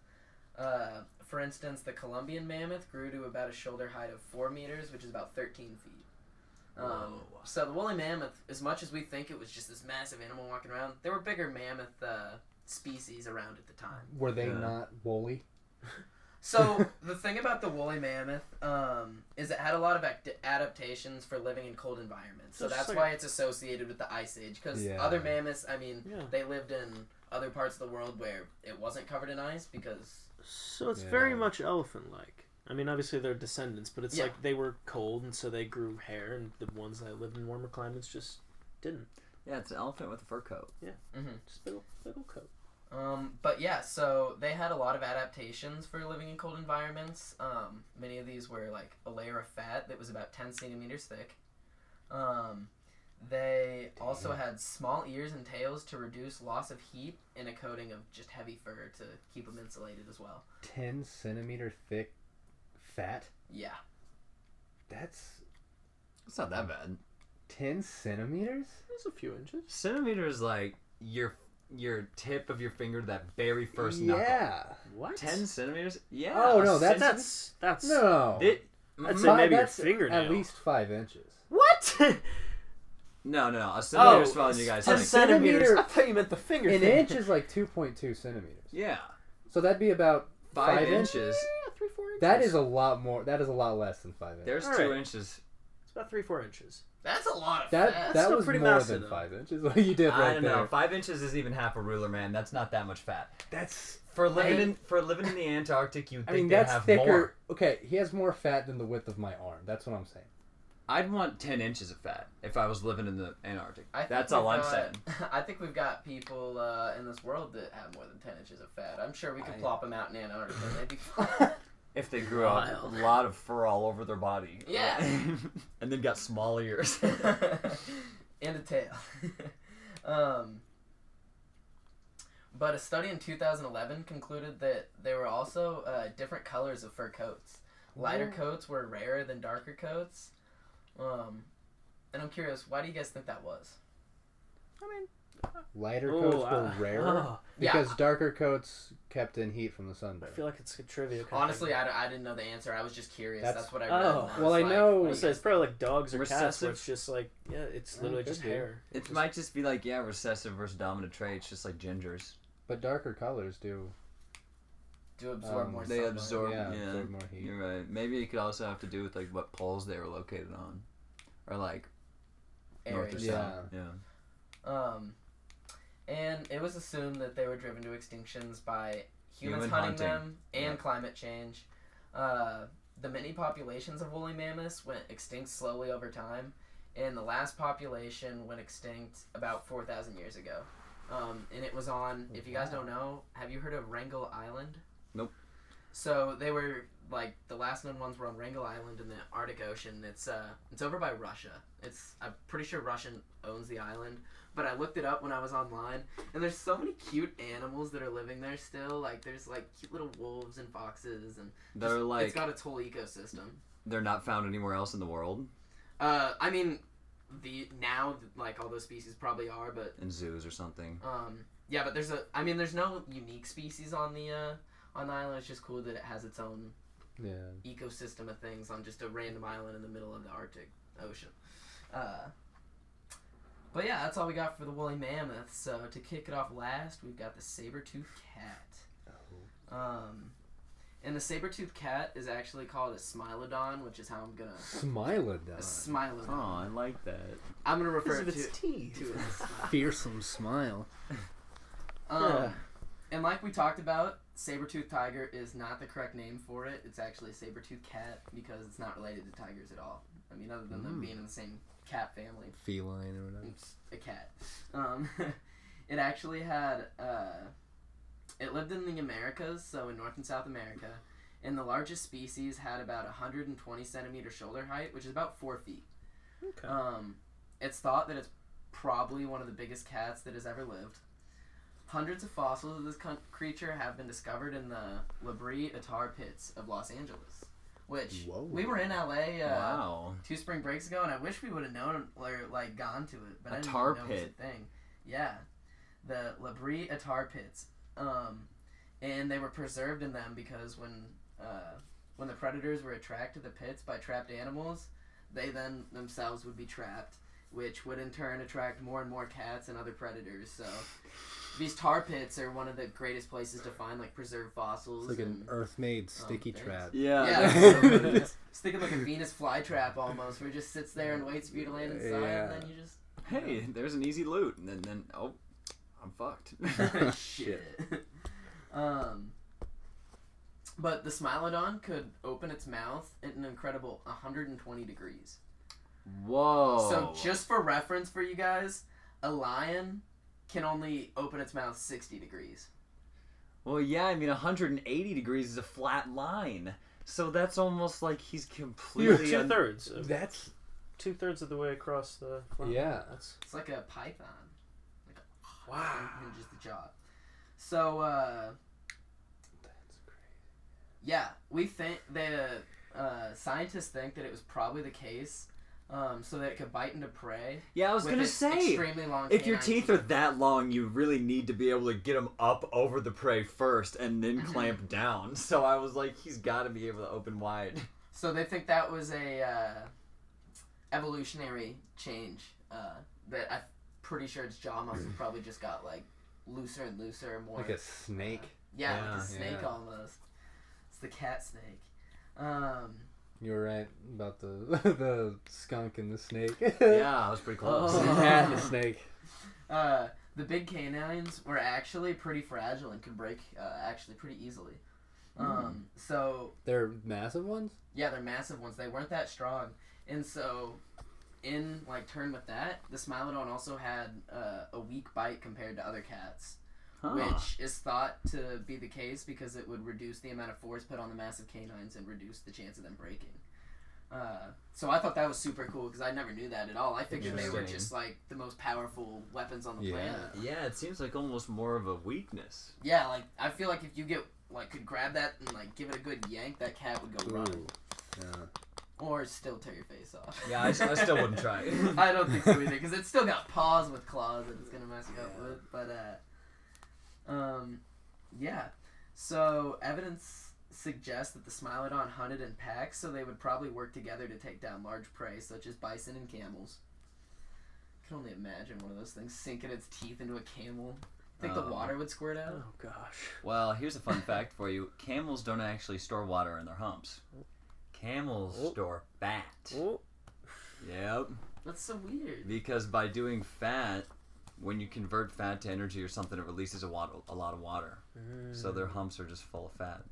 Uh, for instance, the Columbian mammoth grew to about a shoulder height of 4 meters, which is about 13 feet. Um, Whoa. so the woolly mammoth, as much as we think it was just this massive animal walking around, there were bigger mammoth uh, species around at the time. Were they Yeah. not woolly? So the thing about the woolly mammoth um, is it had a lot of act- adaptations for living in cold environments. So It's that's like why it's associated with the ice age. Because Yeah. other mammoths, I mean, Yeah. they lived in other parts of the world where it wasn't covered in ice because So it's Yeah. very much elephant-like. I mean, obviously they're descendants, but it's Yeah. like they were cold, and so they grew hair, and the ones that lived in warmer climates just didn't. Yeah, it's an elephant with a fur coat. Yeah. Just big, ol- big old coat. Um, but yeah, so they had a lot of adaptations for living in cold environments. Um, many of these were like a layer of fat that was about 10 centimeters thick. Um, they also had small ears and tails to reduce loss of heat and a coating of just heavy fur to keep them insulated as well. 10 centimeter thick fat? Yeah. That's It's not that bad. 10 centimeters? There's a few inches. Centimeters, is like your your tip of your finger to that very first knuckle. yeah. What? Ten centimeters? Yeah. Oh, no, that's- That's that's No. It, I'd Mhm. say maybe your that's fingernail. At least five inches. What? no, no, no. A centimeter is smaller than you guys ten think. centimeters. centimeter- I thought you meant the finger. An thing. inch is like 2.2 centimeters. Yeah, So that'd be about five, Five inches. Yeah, three, four inches. That is a lot more. That is a lot less than five inches. There's All two right. inches. It's about three, four inches. That's a lot of That fat. that still was pretty more massive, than though. five inches. What you did right I don't there. know. Five inches is even half a ruler, man. That's not that much fat. That's. For living I- in for living in the Antarctic, you I think mean, they that's have thicker. more. Okay, he has more fat than the width of my arm. That's what I'm saying. I'd want ten inches of fat if I was living in the Antarctic. I That's we've all I'm got- saying. I think we've got people uh, in this world that have more than 10 inches of fat. I'm sure we could I- plop them out in Antarctica and they'd be fine. If they grew up Wild. a lot of fur all over their body. Yeah. and then got small ears. and a tail. um, but a study in 2011 concluded that there were also uh, different colors of fur coats. Lighter Whoa. coats were rarer than darker coats. Um, and I'm curious, why do you guys think that was? Lighter Oh, coats were uh, rarer oh, Yeah. because darker coats kept in heat from the sun. I feel like it's a trivia. kind Honestly, thing. I, d- I didn't know the answer. I was just curious. That's- That's, what I read. Oh. I Well, I like, know- what do I you say it's probably like dogs or cats, where it's just like yeah, it's Yeah, literally just be. hair. It Just- might just be like, yeah, recessive versus dominant traits, just like gingers. But darker colors do. do absorb Um, more They sunlight. absorb- yeah, yeah. absorb more heat. You're right. Maybe it could also have to do with like what poles they were located on, or like north or areas. Yeah. south. Yeah. Um, and it was assumed that they were driven to extinctions by humans Human hunting, hunting. them and Yeah. climate change. Uh, the many populations of woolly mammoths went extinct slowly over time, and the last population went extinct about 4,000 years ago. Um, and it was on, if you guys don't know, have you heard of Wrangel Island? Nope. So they were like the last known ones were on Wrangel Island in the Arctic Ocean. It's uh it's over by Russia. It's I'm pretty sure Russia owns the island, but I looked it up when I was online, and there's so many cute animals that are living there still. Like there's like cute little wolves and foxes, and They're just- like it's got its whole ecosystem. they're not found anywhere else in the world Uh, I mean, the now like all those species probably are, but in zoos or something. um, yeah, but there's a I mean there's no unique species on the uh on the island. It's just cool that it has its own Yeah. ecosystem of things on just a random island in the middle of the Arctic Ocean. Uh, but yeah, that's all we got for the woolly mammoth. So to kick it off last, we've got the saber-toothed cat. Um, and the saber-toothed cat is actually called a smilodon, which is how I'm gonna a Smilodon. smilodon. Oh, I like that. I'm gonna refer to, of its teeth. to it as smile- Fearsome smile. Um, Yeah. And like we talked about, saber-toothed tiger is not the correct name for it. It's actually a saber-toothed cat because it's not related to tigers at all. I mean, other than them Mm. being in the same cat family, Feline or whatever. it's a cat. Um, it actually had, uh, it lived in the Americas, so in North and South America, and the largest species had about 120 centimeter shoulder height, which is about four feet. Okay. Um, it's thought that it's probably one of the biggest cats that has ever lived. Hundreds of fossils of this con- creature have been discovered in the La Brea tar pits of Los Angeles, which Whoa. we were in LA uh, wow. two spring breaks ago, and I wish we would have known or like gone to it, but I didn't Attar even know it was a thing. Yeah, the La Brea tar pits, um, and they were preserved in them because when uh, when the predators were attracted to the pits by trapped animals, they then themselves would be trapped, which would in turn attract more and more cats and other predators. So. These tar pits are one of the greatest places to find like preserved fossils. It's like an earth-made sticky thanks. trap. Yeah. yeah, just thinking like a Venus flytrap almost, where it just sits there and waits for you to land inside, Yeah. and then you just hey, there's an easy loot, and then, then oh, I'm fucked. shit. um, but the Smilodon could open its mouth at an incredible 120 degrees. Whoa. So just for reference for you guys, a lion can only open its mouth 60 degrees. Well, yeah, I mean, 180 degrees is a flat line. So that's almost like he's completely. Two un- thirds. That's Two thirds of the way across the. front. Yeah. That's It's like a python. Like a, Wow. Hinges the jaw. So, uh, that's crazy. yeah, we think the uh, scientists think that it was probably the case, um, so that it could bite into prey. yeah, I was gonna say. extremely long. If your canine teeth are that long, you really need to be able to get them up over the prey first and then Mhm. clamp down. So I was like, he's got to be able to open wide. So they think that was a uh, evolutionary change. Uh, that I'm pretty sure its jaw muscles probably just got like looser and looser, more like a snake. yeah, like Yeah, a snake yeah. almost. It's the cat snake. Um, You were right about the the skunk and the snake. yeah, I was pretty close. the Oh. cat and the snake. uh, the big canines were actually pretty fragile and could break uh, actually pretty easily. Um, so They're massive ones. yeah, they're massive ones. They weren't that strong, and so in like turn with that, the Smilodon also had uh, a weak bite compared to other cats, Huh. which is thought to be the case because it would reduce the amount of force put on the massive canines and reduce the chance of them breaking. Uh, so I thought that was super cool because I never knew that at all. I figured they were just like the most powerful weapons on the Yeah. planet. Yeah, it seems like almost more of a weakness. Yeah, like I feel like if you get like could grab that and like give it a good yank, that cat would go running Yeah. or still tear your face off. Yeah, I, I still wouldn't try. I don't think so either because it's still got paws with claws that it's gonna mess you up with. But uh, um, yeah. So evidence suggests that the Smilodon hunted in packs, so they would probably work together to take down large prey such as bison and camels. I can only imagine one of those things sinking its teeth into a camel. Think the Um, water would squirt out? Oh gosh. Well, here's a fun fact for you: camels don't actually store water in their humps. Camels Oh. store fat. Oh. Yep. That's so weird. Because by doing fat, when you convert fat to energy or something, it releases a, lot, a lot of water. So their humps are just full of fat.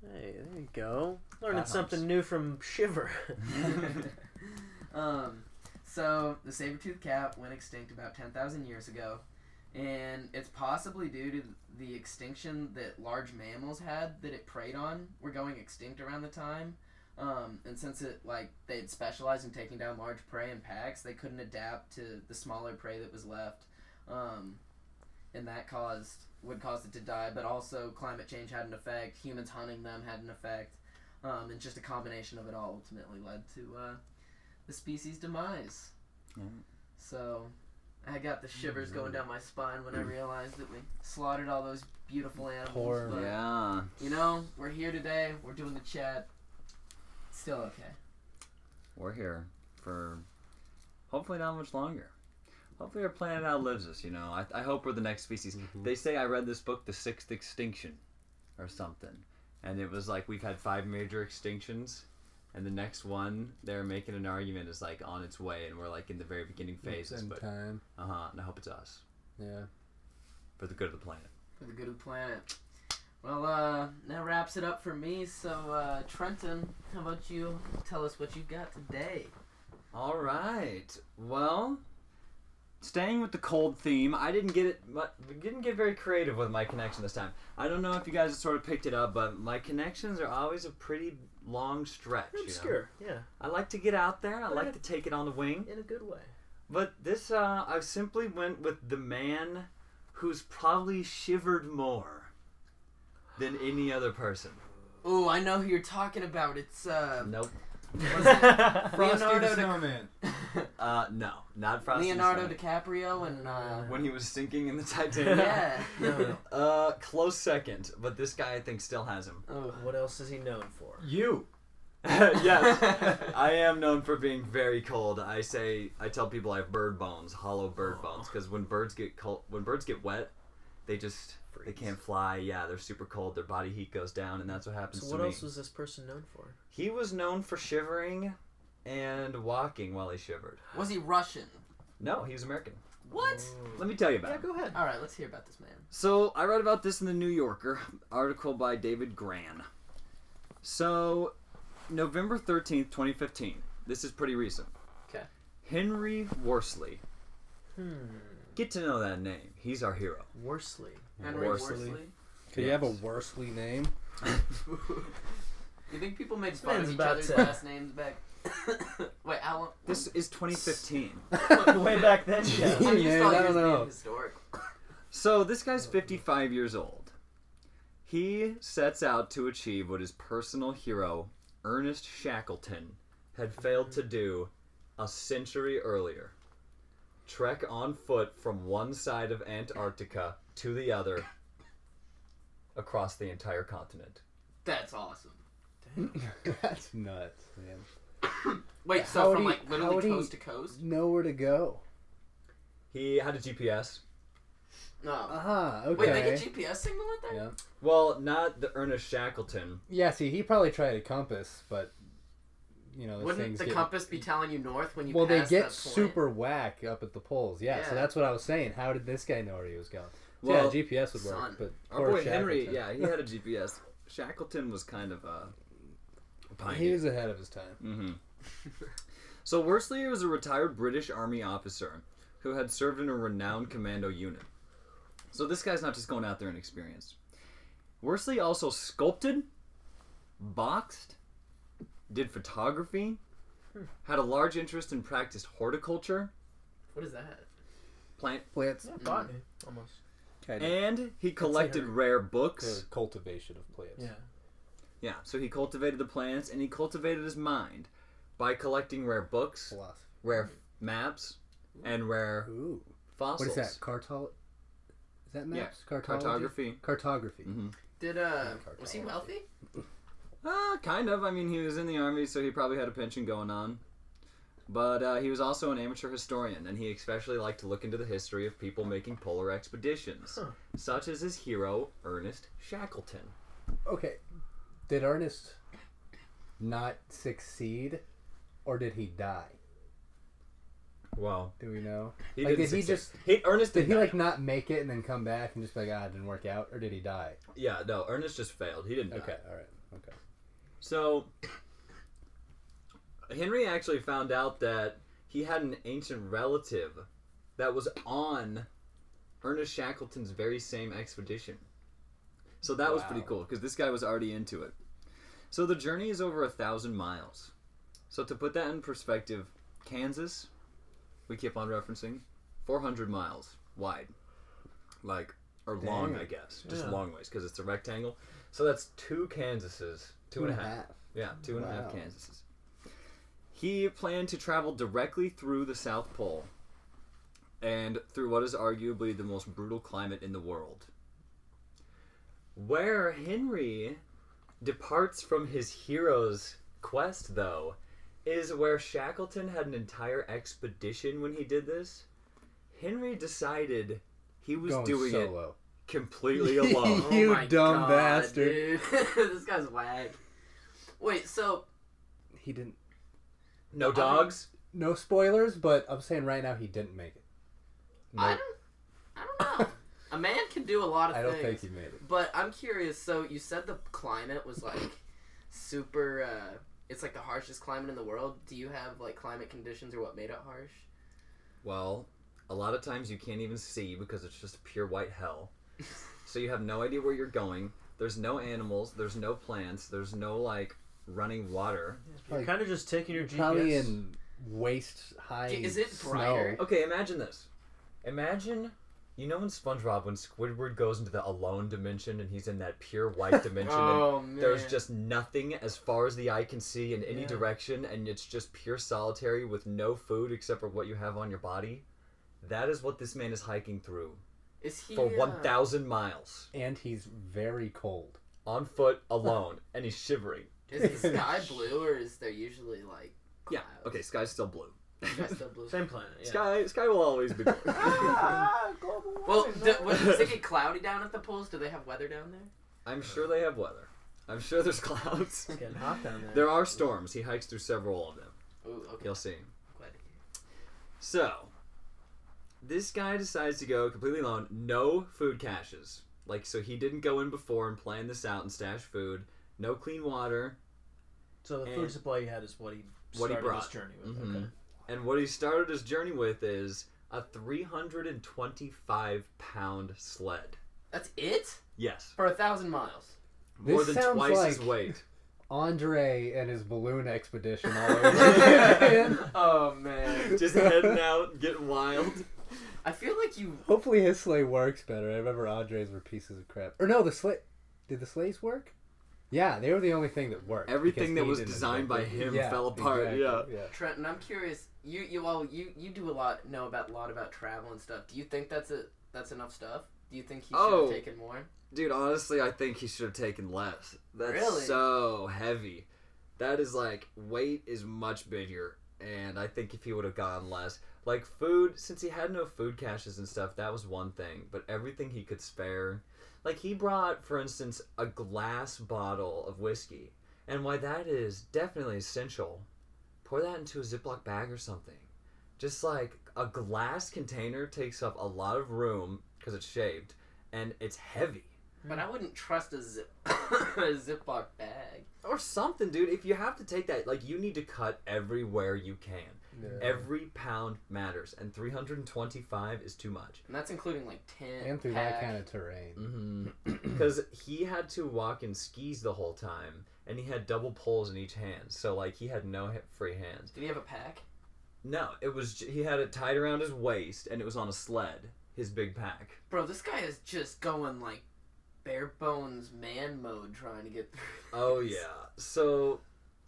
Hey, there you go. Learning something new from Shiver. um, so the saber-toothed cat went extinct about 10,000 years ago, and it's possibly due to the extinction that large mammals had that it preyed on were going extinct around the time. Um, and since it like they'd specialized in taking down large prey in packs, they couldn't adapt to the smaller prey that was left, um, and that caused would cause it to die. But also climate change had an effect. Humans hunting them had an effect, um, and just a combination of it all ultimately led to uh, the species demise. So, I got the shivers going down my spine when I realized that we slaughtered all those beautiful animals. Poor- but, Yeah. You know, we're here today. We're doing the chat. Still okay. We're here for hopefully not much longer. Hopefully our planet outlives us, you know. I, I hope we're the next species. Mhm. They say I read this book, The Sixth Extinction, or something. And it was like we've had five major extinctions, and the next one they're making an argument is like on its way, and we're like in the very beginning phases. in But time. uh huh, and I hope it's us Yeah. for the good of the planet. For the good of the planet. Well, uh, that wraps it up for me. So, uh, Trenton, how about you tell us what you've got today? All right. Well, staying with the cold theme, I didn't get it. mu- Didn't get very creative with my connection this time. I don't know if you guys sort of picked it up, but my connections are always a pretty long stretch. you know? Obscure, yeah, I like to get out there. I But like it- to take it on the wing. in a good way. But this, uh, I simply went with the man who's probably shivered more than any other person. Oh, I know who you're talking about. It's, uh, Nope. Frosty Leonardo the Di- Snowman. Uh, no, not Frosty. the Leonardo Snowman. DiCaprio and, uh, when he was sinking in the Titanic. yeah. No, no. Uh, close second, but this guy I think still has him. Oh. What else is he known for? You. yes, I am known for being very cold. I say, I tell people I have bird bones, hollow bird bones, because when birds get cold, when birds get wet, they just they can't fly. Yeah, they're super cold. Their body heat goes down, and that's what happens So to what me. else was this person known for? He was known for shivering and walking while he shivered. Was he Russian? No, he was American. What? Let me tell you about it. Yeah, him. go ahead. All right, let's hear about this man. So I read about this in the New Yorker article by David Grann. So November thirteenth, twenty fifteen. This is pretty recent. Okay. Henry Worsley. Hmm. Get to know that name. He's our hero. Worsley. Henry Worsley. Worsley. Could you have a Worsley name? you think people made This fun of each other's to- last names back? Wait, how long? This is twenty fifteen. Way back then, yeah. I'm used man, to I don't know. historic. So this guy's fifty five years old. He sets out to achieve what his personal hero, Ernest Shackleton, had failed to do a century earlier. Trek on foot from one side of Antarctica to the other across the entire continent. That's awesome. That's nuts, man. Wait, so How from he- like how literally would he- coast to coast? Nowhere to go. He had a GPS. No. Uh huh. okay. Uh, Wait, they get GPS signal out there? yeah. Well, not the Ernest Shackleton. Yeah, see, he probably tried a compass, but you know, Wouldn't things the get, compass be telling you north when you well, they get that point? super whack up at the poles. Yeah, so that's what I was saying. How did this guy know where he was going? So Well, yeah, GPS would work, son. but our poor boy Henry, yeah, he had a GPS. Shackleton was kind of uh, a pioneer. he was ahead of his time. hmm so Worsley was a retired British Army officer who had served in a renowned commando unit. So this guy's not just going out there and experienced. Worsley also sculpted, boxed, did photography, hmm. had a large interest and practiced horticulture, What is that? plant, Plants. Yeah, mm. botany, almost. Kind of and he collected her. rare books. cultivation of plants. Yeah. Yeah, so he cultivated the plants and he cultivated his mind by collecting rare books, Philosophy. rare maps, and rare Ooh. fossils. What is that? Cartol. Is that maps? Cartology? Cartography. Cartography. hmm Did uh Cartology. was he wealthy? Uh, kind of. I mean, he was in the army, so he probably had a pension going on. But uh, he was also an amateur historian, and he especially liked to look into the history of people making polar expeditions, Huh. such as his hero, Ernest Shackleton. Okay. Did Ernest not succeed, or did he die? Wow. Do we know? He Like, didn't did he succeed. just- He, Ernest Did did he like not make it and then come back and just be like, ah, it didn't work out, or did he die? Yeah, no, Ernest just failed. He didn't die. Okay, all right, okay. So, Henry actually found out that he had an ancient relative that was on Ernest Shackleton's very same expedition. So that was pretty cool because this guy was already into it. So the journey is over a thousand miles. So to put that in perspective, Kansas, we keep on referencing, 400 miles wide. Like, or long, I guess. Just Yeah. long ways because it's a rectangle. So that's two Kansases. Two and a half. Yeah, two and a half Wow. Kansases. He planned to travel directly through the South Pole and through what is arguably the most brutal climate in the world. Where Henry departs from his hero's quest, though, is where Shackleton had an entire expedition when he did this. Henry decided he was Going doing it solo. completely alone. Oh You my dumb God, bastard. dude. this guy's whack. Wait, so He didn't. No dogs. No spoilers, but I'm saying right now he didn't make it. I don't, I don't know. a man can do a lot of things. I don't things. think he made it. But I'm curious. So you said the climate was like super. Uh, it's like the harshest climate in the world. Do you have like climate conditions or what made it harsh? Well, a lot of times you can't even see because it's just pure white hell. so you have no idea where you're going. There's no animals. There's no plants. There's no like running water. You're Like, kind of just taking your GPS. Probably in waist high. Is it snow. brighter? Okay, imagine this. Imagine, you know, in SpongeBob when Squidward goes into the alone dimension and he's in that pure white dimension. and Oh man. There's just nothing as far as the eye can see in any Yeah. direction, and it's just pure solitary with no food except for what you have on your body. That is what this man is hiking through Is he for uh, 1,000 miles And he's very cold. on foot alone, and he's shivering. Is the sky blue or is there usually like? Yeah. Okay, sky's still blue. Sky's still blue. Same planet. Yeah. Sky, sky will always be blue. Ah, global Well, warming, do, man. what, does it get cloudy down at the poles? Do they have weather down there? I'm sure they have weather. I'm sure there's clouds. It's getting hot down there. There are storms. He hikes through several of them. Ooh, okay. You'll see. Glad. So, this guy decides to go completely alone. No food caches. Like, so he didn't go in before and plan this out and stash food. No clean water. so the food supply he had is what he What he started brought. his journey with. Mhm. Okay. And what he started his journey with is a 325 pound sled. That's it Yes. for a thousand miles. More This than sounds twice his like- weight. Andrée and his balloon expedition all over again. oh man. Just heading out, getting wild. I feel like you. Hopefully his sleigh works better. I remember Andrée's were pieces of crap. Or no, the sleigh. Did the sleighs work? Yeah, they were the only thing that worked. Everything that was designed by him Yeah, fell apart, exactly, yeah. yeah. Trenton, I'm curious. You you all you you do a lot know about a lot about travel and stuff. Do you think that's a that's enough stuff? Do you think he should Oh. have taken more? Dude, honestly, I think he should have taken less. That's Really? so heavy. That is like weight is much bigger, and I think if he would have gone less, like food, since he had no food caches and stuff, that was one thing. But everything he could spare, like he brought, for instance, a glass bottle of whiskey, and why that is definitely essential. Pour that into a Ziploc bag or something. Just like a glass container takes up a lot of room because it's shaped, and it's heavy. But I wouldn't trust a zip a Ziploc bag. or something, dude. If you have to take that, like you need to cut everywhere you can. Every pound matters, and 325 is too much. And that's including like tent. And through pack. that kind of terrain. Mm-hmm. Because he had to walk in skis the whole time, and he had double poles in each hand, so like he had no free hands. Did he have a pack? No, it was he had it tied around his waist, and it was on a sled. His big pack. Bro, this guy is just going like bare bones man mode trying to get through. Oh yeah. So,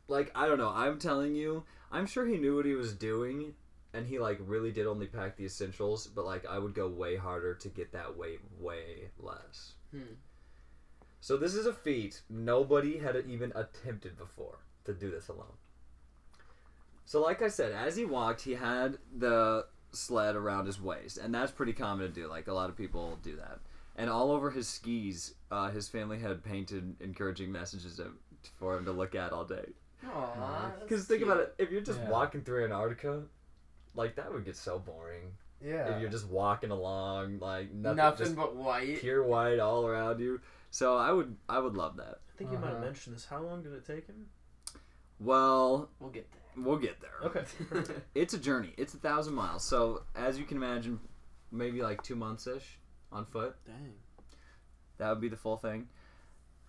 like I don't know. I'm telling you, I'm sure he knew what he was doing, and he like really did only pack the essentials. But like I would go way harder to get that weight way less. Hmm. So this is a feat nobody had even attempted before to do this alone. So like I said, as he walked, he had the sled around his waist, and that's pretty common to do. Like a lot of people do that. And all over his skis, uh, his family had painted encouraging messages for him to look at all day. Aw, Because that's think about it, if you're just Yeah. walking through Antarctica, like that would get so boring. Yeah. If you're just walking along, like nothing, Nothing but white. pure white all around you. So I would, I would love that. I think you might have Uh-huh. mentioned this. How long did it take him? Well, We'll get there. we'll get there. Okay. It's a journey. It's a thousand miles. So as you can imagine, maybe like two months ish on foot. Dang. That would be the full thing.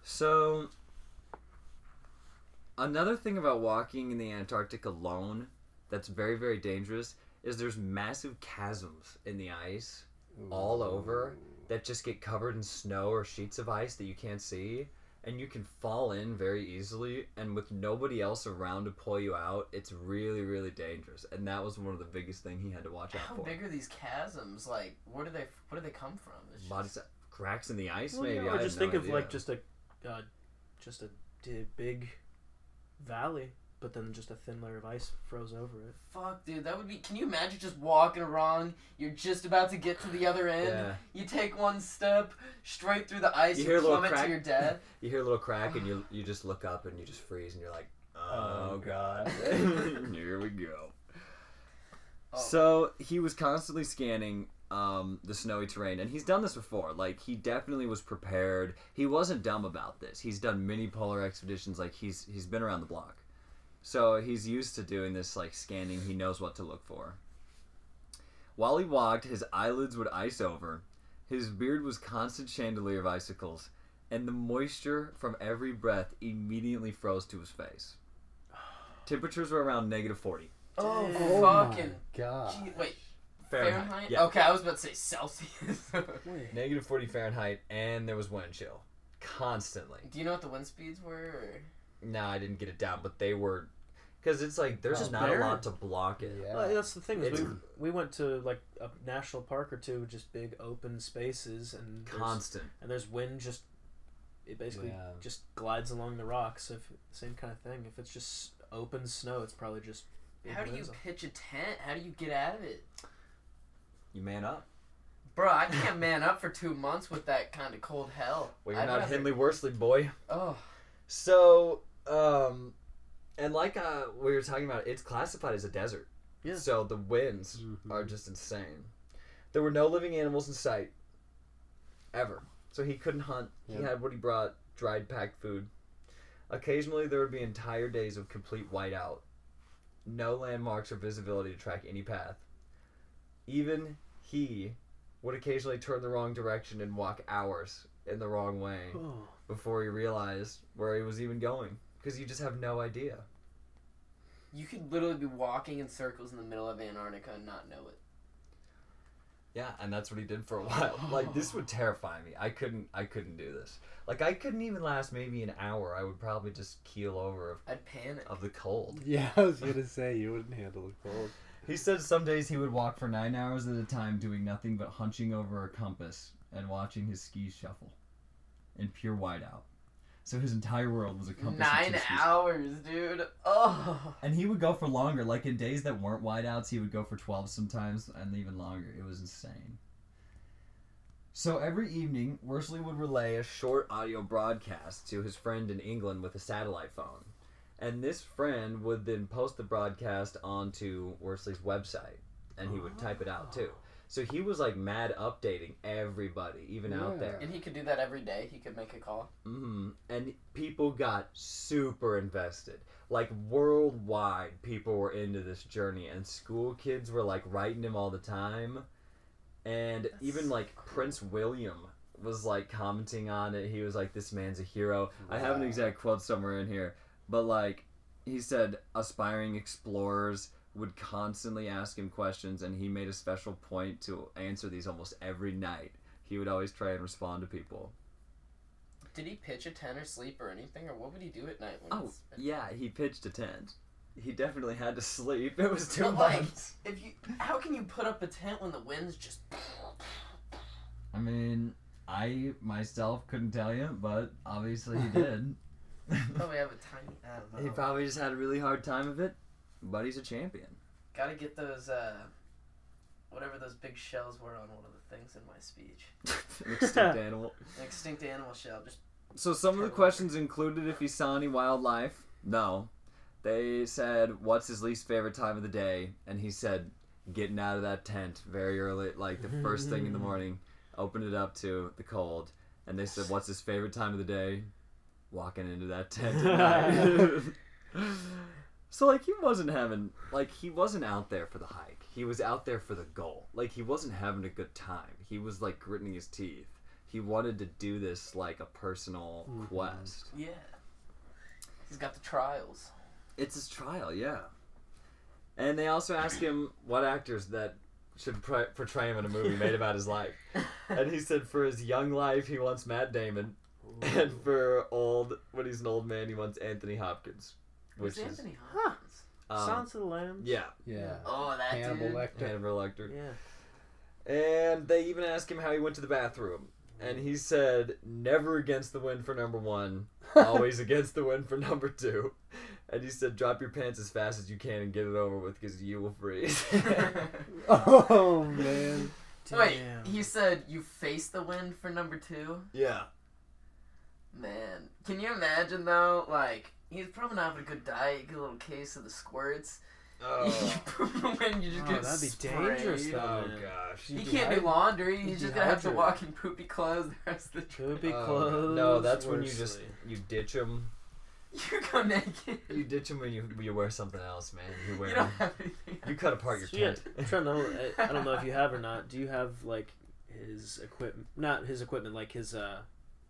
So another thing about walking in the Antarctic alone that's very very dangerous is there's massive chasms in the ice all over that just get covered in snow or sheets of ice that you can't see and you can fall in very easily and with nobody else around to pull you out it's really really dangerous and that was one of the biggest thing he had to watch out How for big are these chasms? Like, where do they where do they come from? It's Body just- sa- cracks in the ice Well, maybe yeah, I or have just no think of idea. like just a, uh, just a big valley, but then just a thin layer of ice froze over it. Fuck, dude, that would be. Can you imagine just walking around? You're just about to get to the other end. yeah You take one step straight through the ice. You You, hear a little plummet crack? to your death. you hear a little crack and you you just look up and you just freeze and you're like oh, Oh, god here we go Oh. So he was constantly scanning um, the snowy terrain, and he's done this before. Like he definitely was prepared. He wasn't dumb about this. He's done many polar expeditions. Like he's he's been around the block, so he's used to doing this like scanning. He knows what to look for. While he walked, his eyelids would ice over. His beard was constant chandelier of icicles, and the moisture from every breath immediately froze to his face. Temperatures were around negative forty. Oh, Damn. fucking. my god. Gee, wait, Fahrenheit? Fahrenheit. Yeah. Okay, I was about to say Celsius. Negative 40 Fahrenheit, and there was wind chill. Constantly. Do you know what the wind speeds were? Or? No, I didn't get it down, but they were. Because it's like, there's Just not barren. a lot to block it. Yeah. Well, that's the thing. Is we, we went to like a national park or two, just big open spaces, and there's, Constant. and there's wind just it basically Yeah. just glides along the rocks. If same kind of thing. If it's just open snow, it's probably just. How do you winds. pitch a tent? How do you get out of it? You man up. Bro, I can't man up for two months with that kind of cold hell. Well, you're I'd not rather- Henley Worsley, boy. Oh, So, um, and like uh, we were talking about, it's classified as a desert. Yeah. So the winds Mhm. are just insane. There were no living animals in sight. Ever. So he couldn't hunt. He Yep. had what he brought dried packed food. Occasionally, there would be entire days of complete whiteout. No landmarks or visibility to track any path. Even he would occasionally turn the wrong direction and walk hours in the wrong way Oh. before he realized where he was even going. Because you just have no idea. you could literally be walking in circles in the middle of Antarctica and not know it. Yeah, and that's what he did for a while. Like this would terrify me. I couldn't I couldn't do this. Like I couldn't even last maybe an hour. I would probably just keel over of, I'd panic. of the cold. Yeah, I was gonna say you wouldn't handle the cold. He said some days he would walk for nine hours at a time, doing nothing but hunching over a compass and watching his skis shuffle in pure whiteout. So his entire world was a compass. and Nine hours, dude. Oh. And he would go for longer. Like in days that weren't whiteouts, he would go for 12 sometimes and even longer. It was insane. So every evening, Worsley would relay a short audio broadcast to his friend in England with a satellite phone. And this friend would then post the broadcast onto Worsley's website. And he would type it out too. So he was like mad updating everybody, even out there. And he could do that every day. He could make a call. hmm And people got super invested. Like worldwide, people were into this journey, and school kids were like writing him all the time. And even like Prince William was like commenting on it. He was like, "This man's a hero." I have an exact quote somewhere in here, but like he said, aspiring explorers would constantly ask him questions, and he made a special point to answer these almost every night. He would always try and respond to people. Did he pitch a tent or sleep or anything, or what would he do at night? When Oh, it's... yeah, he pitched a tent. He definitely had to sleep. It was too But, like- months. If you, how can you put up a tent when the wind's just? I mean, I myself couldn't tell you, but obviously he did. Probably have a tiny. I don't He probably just had a really hard time of it, but he's a champion. Gotta get those. uh Whatever those big shells were on one of the things in my speech. An extinct animal. An extinct animal shell. Just So some of the questions included if he saw any wildlife. No. They said, what's his least favorite time of the day? And he said, getting out of that tent very early, like the first thing in the morning. Opened it up to the cold. And they said, what's his favorite time of the day? Walking into that tent at so like he wasn't having like he wasn't out there for the hike. He was out there for the goal. Like he wasn't having a good time. He was like gritting his teeth. He wanted to do this like a personal Mhm. quest. yeah. He's got the trials. It's his trial, yeah. And they also asked him what actors that should pr- portray him in a movie made about his life. And he said for his young life, he wants Matt Damon. and for old, when he's an old man, he wants Anthony Hopkins, Who's which is Anthony Huh. Hopkins? um, Silence of the Lambs. yeah, Yeah. Oh, that Hannibal dude. Lecter. Hannibal Lecter. Yeah. And they even asked him how he went to the bathroom. And he said, never against the wind for number one, always against the wind for number two. And he said, drop your pants as fast as you can and get it over with because you will freeze. Oh man. Wait, Damn. he said you face the wind for number two? yeah. Man, can you imagine though? Like, he's probably not having a good diet. You get a little case of the squirts. Oh, when you just Oh, get that'd be sprayed. dangerous, though. oh man. gosh. He can't do laundry. He's just gonna have to walk in poopy clothes the rest of the trip. Could be Oh, close. no, that's when you just you ditch them. You go naked. You ditch them when you when you wear something else, man. You wear You don't have anything. you cut apart your So, tent. I'm trying to. I, I don't know if you have or not. Do you have like his equipment? Not his equipment, like his uh,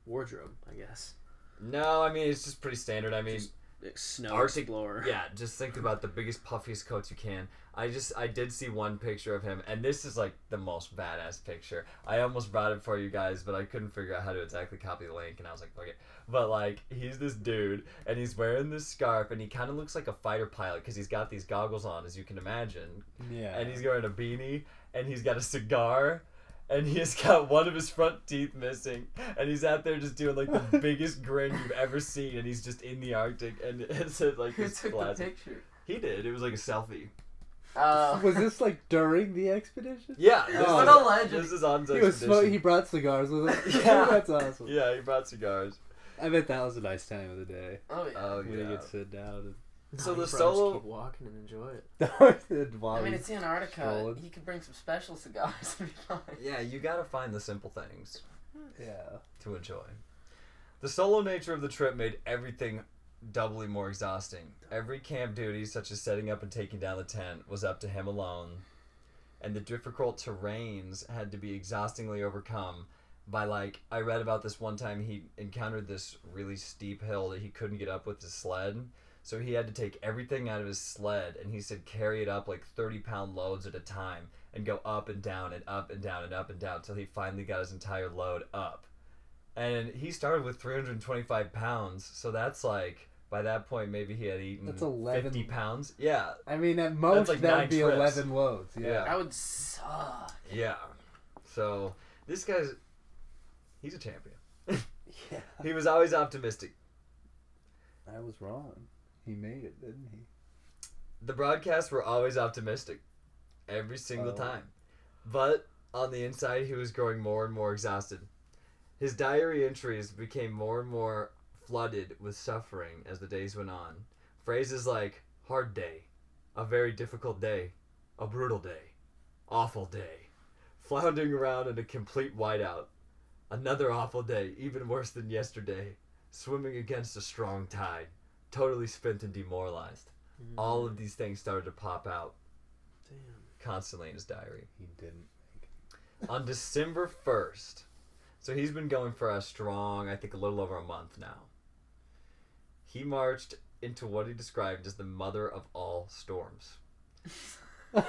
wardrobe, I guess. no, I mean it's just pretty standard. I mean, Just- Like Snow Arctic- Explorer. Yeah, just think about the biggest, puffiest coats you can. I just, I did see one picture of him, and this is like the most badass picture. I almost brought it for you guys, but I couldn't figure out how to exactly copy the link, and I was like, fuck it. But like, he's this dude, and he's wearing this scarf, and he kind of looks like a fighter pilot because he's got these goggles on, as you can imagine, Yeah. and he's wearing a beanie, and he's got a cigar. And he's got one of his front teeth missing, and he's out there just doing like the biggest grin you've ever seen, and he's just in the Arctic, and it's like Who this took the classic. picture? He did. It was like a selfie. Uh, was this like during the expedition? Yeah. This What is, a legend. This is on He was expedition. he brought cigars with him. Yeah. That's awesome. Yeah, he brought cigars. I bet that was a nice time of the day oh yeah. Oh when you yeah. could sit down So You the probably just solo. keep walking and enjoy it. and I mean, it's Antarctica. strolling. He could bring some special cigars and be fine. Yeah, you gotta find the simple things yeah. to enjoy. The solo nature of the trip made everything doubly more exhausting. Every camp duty, such as setting up and taking down the tent, was up to him alone, and the difficult terrains had to be exhaustingly overcome by like I read about this one time he encountered this really steep hill that he couldn't get up with his sled. So he had to take everything out of his sled and he said carry it up like 30 pound loads at a time and go up and down and up and down and up and down till he finally got his entire load up. And he started with 325 pounds, so that's like by that point maybe he had eaten That's 11 50 pounds. Yeah, I mean, at most like that would be trips. eleven loads. Yeah. Yeah. That would suck. yeah. So this guy's he's a champion. Yeah. He was always optimistic. I was wrong. He made it, didn't he? The broadcasts were always optimistic, every single Oh. time. But on the inside, he was growing more and more exhausted. His diary entries became more and more flooded with suffering as the days went on. Phrases like hard day, a very difficult day, a brutal day, awful day, floundering around in a complete whiteout, another awful day, even worse than yesterday, swimming against a strong tide, totally spent and demoralized mm-hmm. all of these things started to pop out Damn. constantly in his diary. He didn't. On December 1st, so he's been going for a strong, I think a little over a month now. He marched into what he described as the mother of all storms.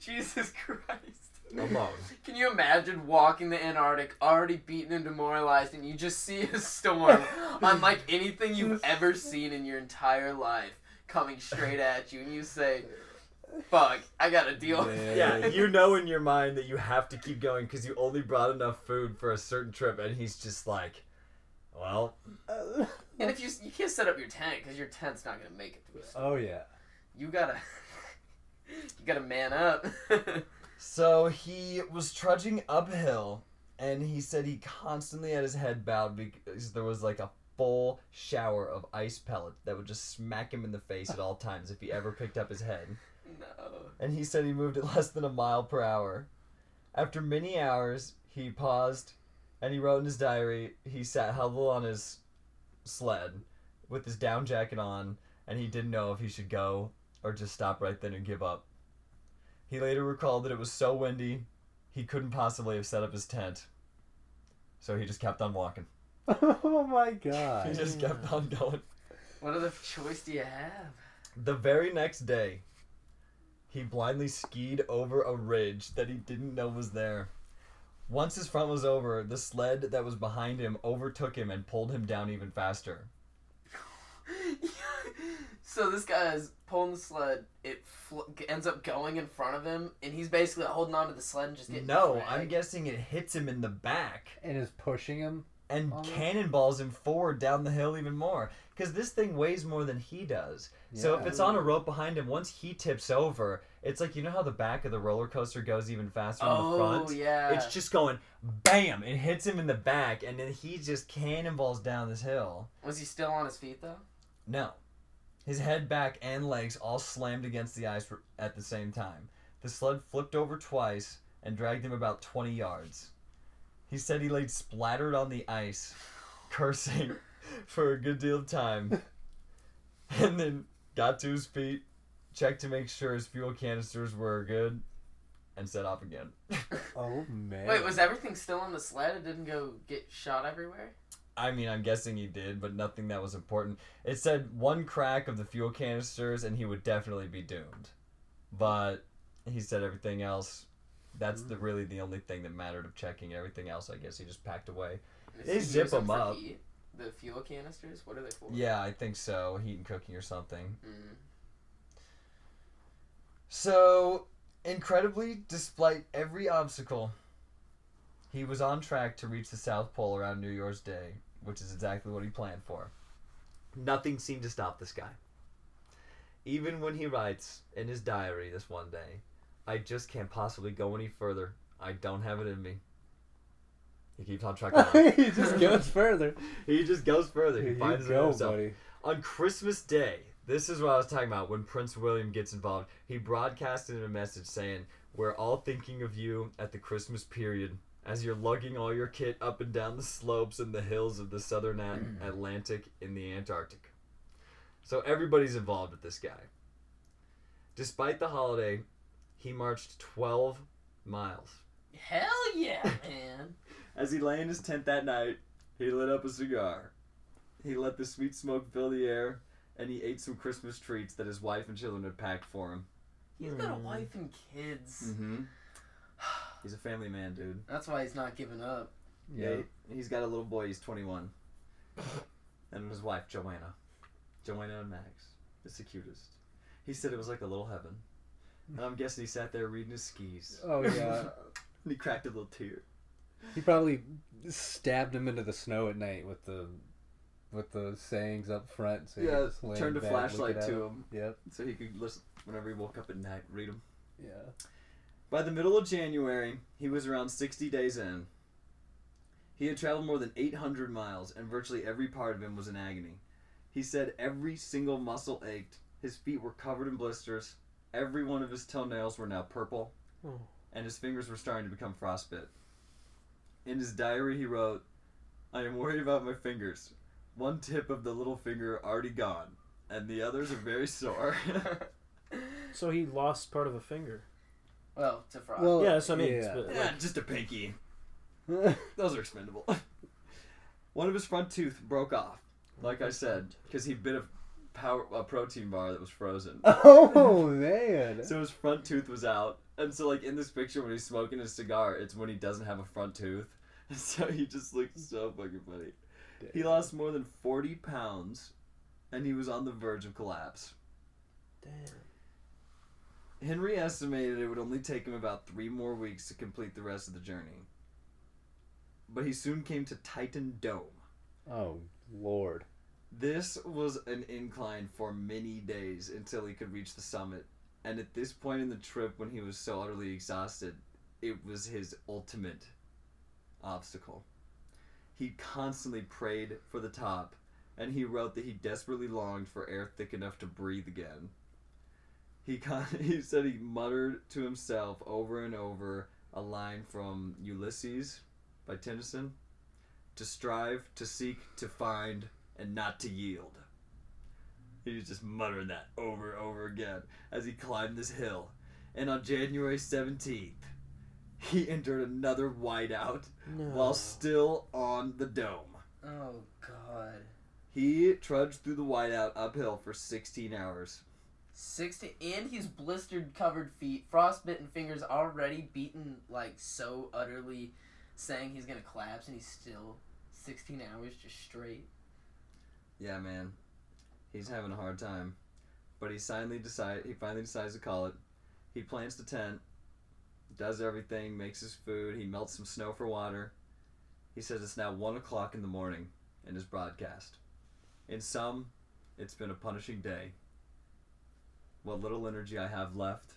Jesus Christ. Alone. Can you imagine walking the Antarctic, already beaten and demoralized, and you just see a storm unlike anything you've ever seen in your entire life coming straight at you, and you say, "Fuck, I gotta deal." with it." Yeah, you know in your mind that you have to keep going because you only brought enough food for a certain trip, and he's just like, well, And if you you can't set up your tent because your tent's not gonna make it through. a oh, storm. oh yeah. You gotta you gotta man up. So he was trudging uphill, and he said he constantly had his head bowed because there was like a full shower of ice pellets that would just smack him in the face at all times if he ever picked up his head. no. And he said he moved at less than a mile per hour. After many hours, he paused, and he wrote in his diary he sat huddled on his sled with his down jacket on, and he didn't know if he should go or just stop right then and give up. He later recalled that it was so windy, he couldn't possibly have set up his tent. So he just kept on walking. oh my god. He just kept on going. What other choice do you have? The very next day, he blindly skied over a ridge that he didn't know was there. Once his front was over, the sled that was behind him overtook him and pulled him down even faster. so this guy is pulling the sled. It fl- ends up going in front of him, and he's basically holding onto the sled and just getting. No, dragged. I'm guessing it hits him in the back and is pushing him. and Almost. cannonballs him forward down the hill even more. Because this thing weighs more than he does. So if it's on a rope behind him, once he tips over, it's like you know how the back of the roller coaster goes even faster than the Oh front. yeah. It's just going bam! It hits him in the back, and then he just cannonballs down this hill. Was he still on his feet though? No. His head, back, and legs all slammed against the ice at the same time. The sled flipped over twice and dragged him about 20 yards. He said he laid splattered on the ice, cursing for a good deal of time, and then got to his feet, checked to make sure his fuel canisters were good, and set off again. Oh man. Wait, was everything still on the sled? It didn't go get shot everywhere. I mean, I'm guessing he did, but nothing that was important. It said one crack of the fuel canisters and he would definitely be doomed. But he said everything else. That's the really the only thing that mattered of checking. Everything else, I guess, he just packed away. They zip them up. heat? The fuel canisters. What are they for? Yeah, I think so. Heat and cooking or something. Mm. So, incredibly, despite every obstacle, he was on track to reach the South Pole around New Year's Day, which is exactly what he planned for. Nothing seemed to stop this guy. Even when he writes in his diary this one day, I just can't possibly go any further. I don't have it in me. He keeps on trucking he just goes further. he just goes further. He Here you finds it in go, himself buddy. on Christmas Day, this is what I was talking about when Prince William gets involved. He broadcasted a message saying, We're all thinking of you at the Christmas period as you're lugging all your kit up and down the slopes and the hills of the southern At- Atlantic in the Antarctic. So everybody's involved with this guy. Despite the holiday, he marched 12 miles. Hell yeah, man. As he lay in his tent that night, he lit up a cigar. He let the sweet smoke fill the air, and he ate some Christmas treats that his wife and children had packed for him. He's got a wife and kids. Mm-hmm. He's a family man, dude. That's why he's not giving up. Yeah. he- he's got a little boy. He's 21, and his wife Joanna. Joanna and Max. It's the cutest. He said it was like a little heaven. And I'm guessing he sat there reading his skis. Oh yeah. and he cracked a little tear. he probably stabbed him into the snow at night with the with the sayings up front. So he Yeah, just turned a flashlight to him. him Yep. so he could listen whenever he woke up at night, read them. Yeah. By the middle of January, he was around 60 days in. He had traveled more than 800 miles, and virtually every part of him was in agony. He said every single muscle ached, his feet were covered in blisters, every one of his toenails were now purple, Oh. and his fingers were starting to become frostbit. In his diary, he wrote, I am worried about my fingers. One tip of the little finger already gone, and the others are very sore. So he lost part of a finger. Well, to Frost. Well, yeah, so I mean. yeah. But, like, yeah, just a pinky. Those are expendable. One of his front tooth broke off, like I said, because he bit a power a protein bar that was frozen. oh man. So his front tooth was out, and so like in this picture when he's smoking his cigar, it's when he doesn't have a front tooth, and so he just looks so fucking funny. He lost more than forty pounds, and he was on the verge of collapse. damn. Henry estimated it would only take him about three more weeks to complete the rest of the journey. But he soon came to Titan Dome. Oh lord. This was an incline for many days until he could reach the summit. And at this point in the trip, when he was so utterly exhausted, it was his ultimate obstacle. He constantly prayed for the top, and he wrote that he desperately longed for air thick enough to breathe again. He con- he said he muttered to himself over and over a line from Ulysses by Tennyson to strive, to seek, to find, and not to yield. He was just muttering that over and over again as he climbed this hill. And on January 17th, he entered another whiteout No. while still on the dome. Oh God. He trudged through the whiteout uphill for 16 hours. Sixty, and he's blistered, covered feet, frostbitten fingers, already beaten like so utterly saying he's gonna collapse, and he's still 16 hours just straight. Yeah, man. He's having a hard time. But he finally decide he finally decides to call it. He plants the tent, does everything, makes his food, he melts some snow for water. He says it's now one o'clock in the morning in his broadcast. In some, it's been a punishing day. What little energy I have left,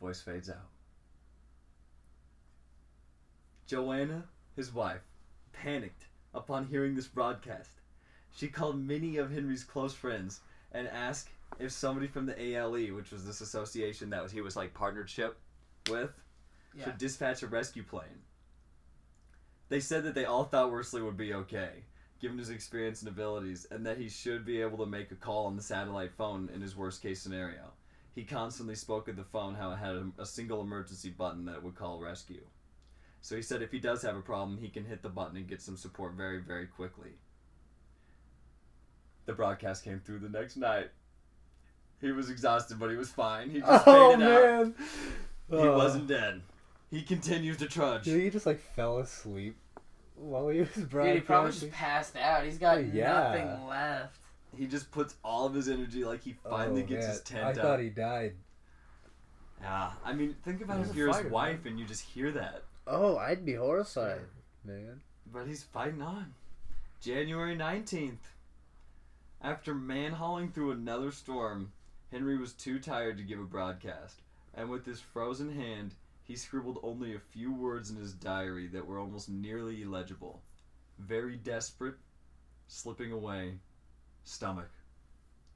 voice fades out. Joanna, his wife, panicked upon hearing this broadcast. She called many of Henry's close friends and asked if somebody from the ALE, which was this association that was he was like partnership with, Yeah. should dispatch a rescue plane. They said that they all thought Worsley would be okay, given his experience and abilities, and that he should be able to make a call on the satellite phone in his worst case scenario. He constantly spoke of the phone how it had a, a single emergency button that would call rescue. So he said if he does have a problem, he can hit the button and get some support very, very quickly. The broadcast came through the next night. He was exhausted, but he was fine. He just Oh faded out. man. He Oh. wasn't dead. He continues to trudge. Dude, he just like fell asleep while he was broadcasting. Dude, he probably just passed out. He's got Oh, yeah. nothing left. He just puts all of his energy like he finally Oh, gets man. his tent out. I up. thought he died. Yeah, I mean, think about He's if you're his fighter, wife and you just hear that. Oh, I'd be horrified, man. But he's fighting on. January 19th. After man hauling through another storm, Henry was too tired to give a broadcast, and with his frozen hand, he scribbled only a few words in his diary that were almost nearly illegible. Very desperate, slipping away, stomach,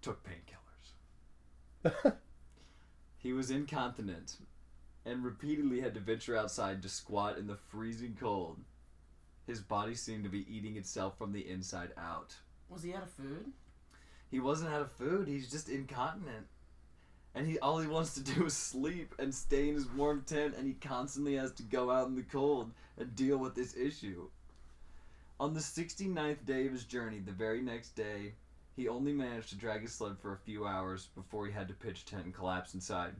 took painkillers. He was incontinent and repeatedly had to venture outside to squat in the freezing cold. His body seemed to be eating itself from the inside out. Was he out of food? He wasn't out of food, he's just incontinent. And he all he wants to do is sleep and stay in his warm tent and he constantly has to go out in the cold and deal with this issue. On the 69th day of his journey, the very next day, he only managed to drag his sled for a few hours before he had to pitch tent and collapse inside.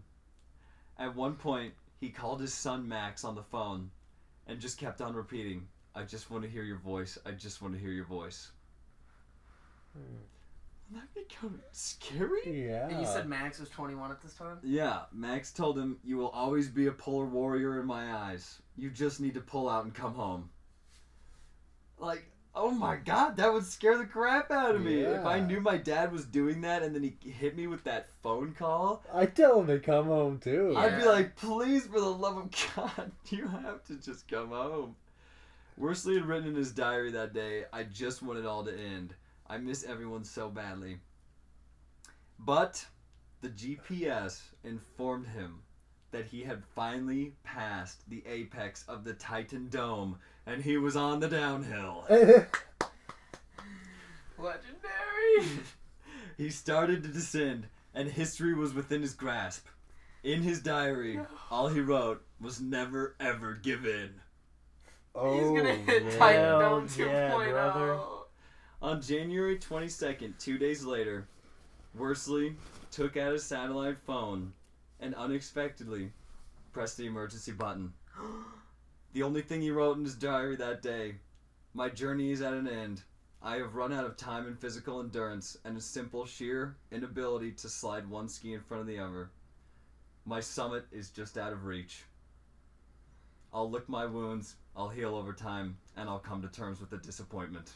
At one point, he called his son Max on the phone and just kept on repeating, I just want to hear your voice. I just want to hear your voice. Hmm. That become scary? Yeah. And you said Max was 21 at this time? Yeah, Max told him, You will always be a polar warrior in my eyes. You just need to pull out and come home. Like, oh my god, that would scare the crap out of me. If I knew my dad was doing that and then he hit me with that phone call, I tell him to come home too. I'd be like, Please, for the love of God, you have to just come home. Worsley had written in his diary that day, I just want it all to end. I miss everyone so badly. But the GPS informed him that he had finally passed the apex of the Titan Dome and he was on the downhill. Legendary! he started to descend and history was within his grasp. In his diary, all he wrote was never ever give in. oh, He's gonna oh, hit yeah. Titan Dome oh, yeah, 2.0. brother. On January 22nd, two days later, Worsley took out his satellite phone and unexpectedly pressed the emergency button. The only thing he wrote in his diary that day My journey is at an end. I have run out of time and physical endurance and a simple, sheer inability to slide one ski in front of the other. My summit is just out of reach. I'll lick my wounds, I'll heal over time, and I'll come to terms with the disappointment.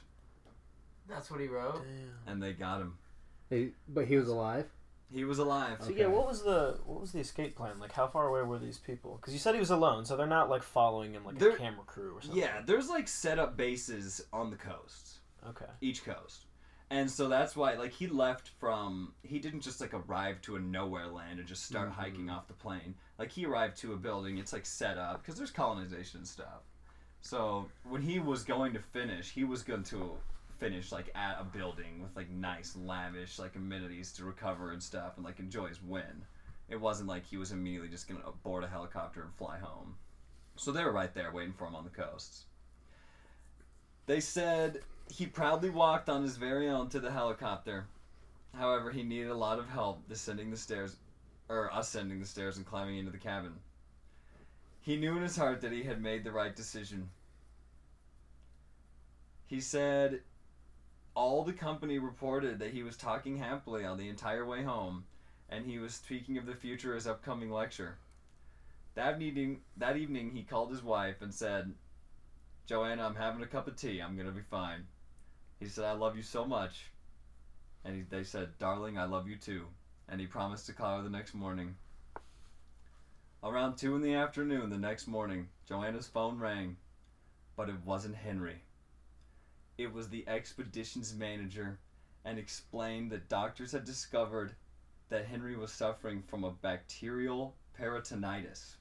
That's what he wrote? And they got him. He- but he was alive. He was alive. So Okay. yeah, what was the what was the escape plan? Like, how far away were these people? Because you said he was alone, so they're not like following him like They're- a camera crew or something. Yeah, there's like set up bases on the coast, Okay. each coast. And so that's why, like, he left from. He didn't just, like, arrive to a nowhere land and just start Mhm. hiking off the plane. Like, he arrived to a building, it's, like, set up, because there's colonization and stuff. So, when he was going to finish, he was going to finish, like, at a building with, like, nice, lavish, like, amenities to recover and stuff and, like, enjoy his win. It wasn't like he was immediately just to board a helicopter and fly home. So they were right there waiting for him on the coasts. They said he proudly walked on his very own to the helicopter. However, he needed a lot of help descending the stairs, or ascending the stairs and climbing into the cabin. He knew in his heart that he had made the right decision. He said all the company reported that he was talking happily on the entire way home, and he was speaking of the future as upcoming lecture. That evening, that evening, he called his wife and said, "Joanna, I'm having a cup of tea. I'm gonna be fine." He said, "I love you so much," and he, they said, "Darling, I love you too." And he promised to call her the next morning. Around two in the afternoon the next morning, Joanna's phone rang, but it wasn't Henry. It was the expedition's manager, and explained that doctors had discovered that Henry was suffering from a bacterial peritonitis,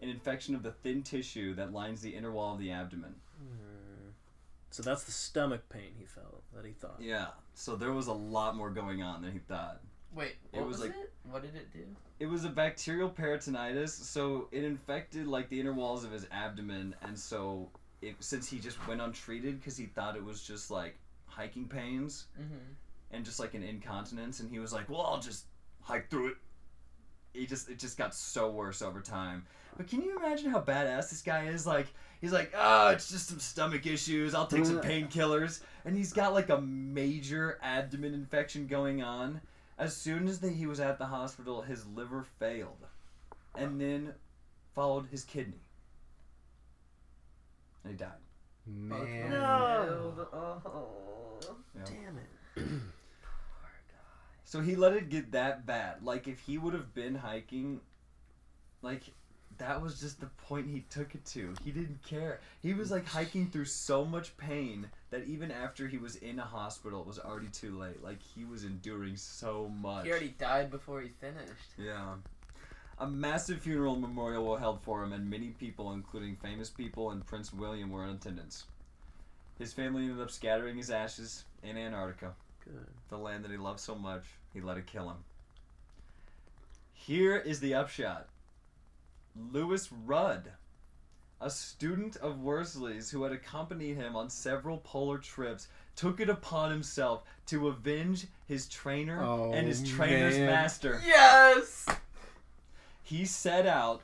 an infection of the thin tissue that lines the inner wall of the abdomen. Hmm. So that's the stomach pain he felt that he thought. Yeah, so there was a lot more going on than he thought. Wait, It what was was, like- it? What did it do? It was a bacterial peritonitis, so it infected like the inner walls of his abdomen, and so it since he just went untreated because he thought it was just like hiking pains Mm-hmm. and just like an incontinence, and he was like, "Well, I'll just hike through it." He just it just got so worse over time. But can you imagine how badass this guy is? Like he's like, "Oh, it's just some stomach issues. I'll take some painkillers," and he's got like a major abdomen infection going on. As soon as the, he was at the hospital, his liver failed, and then followed his kidney, and he died. Man. No. Oh. Yeah. Damn it. Poor guy. So he let it get that bad. Like if he would have been hiking, like that was just the point he took it to. He didn't care. He was like hiking through so much pain that even after he was in a hospital, it was already too late. Like he was enduring so much. He already died before he finished. Yeah. A massive funeral memorial was held for him, and many people, including famous people and Prince William, were in attendance. His family ended up scattering his ashes in Antarctica Good. the land that he loved so much, he let it kill him. Here is the upshot Louis Rudd, a student of Worsley's who had accompanied him on several polar trips, took it upon himself to avenge his trainer Oh, and his oh, trainer's man. master. Yes. He set out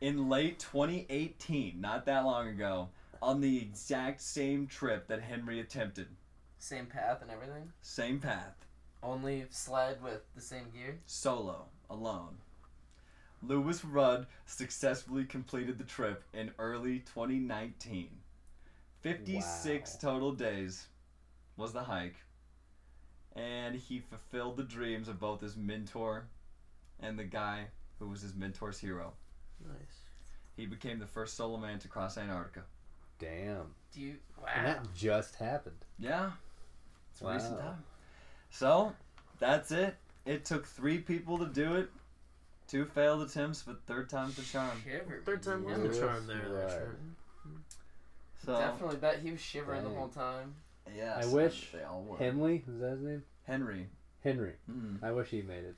in late 2018, not that long ago, on the exact same trip that Henry attempted. Same path and everything. Same path. Only sled with the same gear. solo, alone. Louis Rudd successfully completed the trip in early 2019. 56 Wow. total days was the hike, and he fulfilled the dreams of both his mentor and the guy who was his mentor's hero. Nice. He became the first solo man to cross Antarctica. Damn. Do you? And Wow. that just happened. Yeah, it's a recent Wow. time. So, that's it. It took three people to do it. Two failed attempts, but third time's the charm. Shiver. Third time was Yeah. the charm there. Rudd. That's. So, Definitely bet he was shivering the whole time. Yeah. I wish they all were. Henley, is that his name? Henry. Henry. Mm. I wish he made it.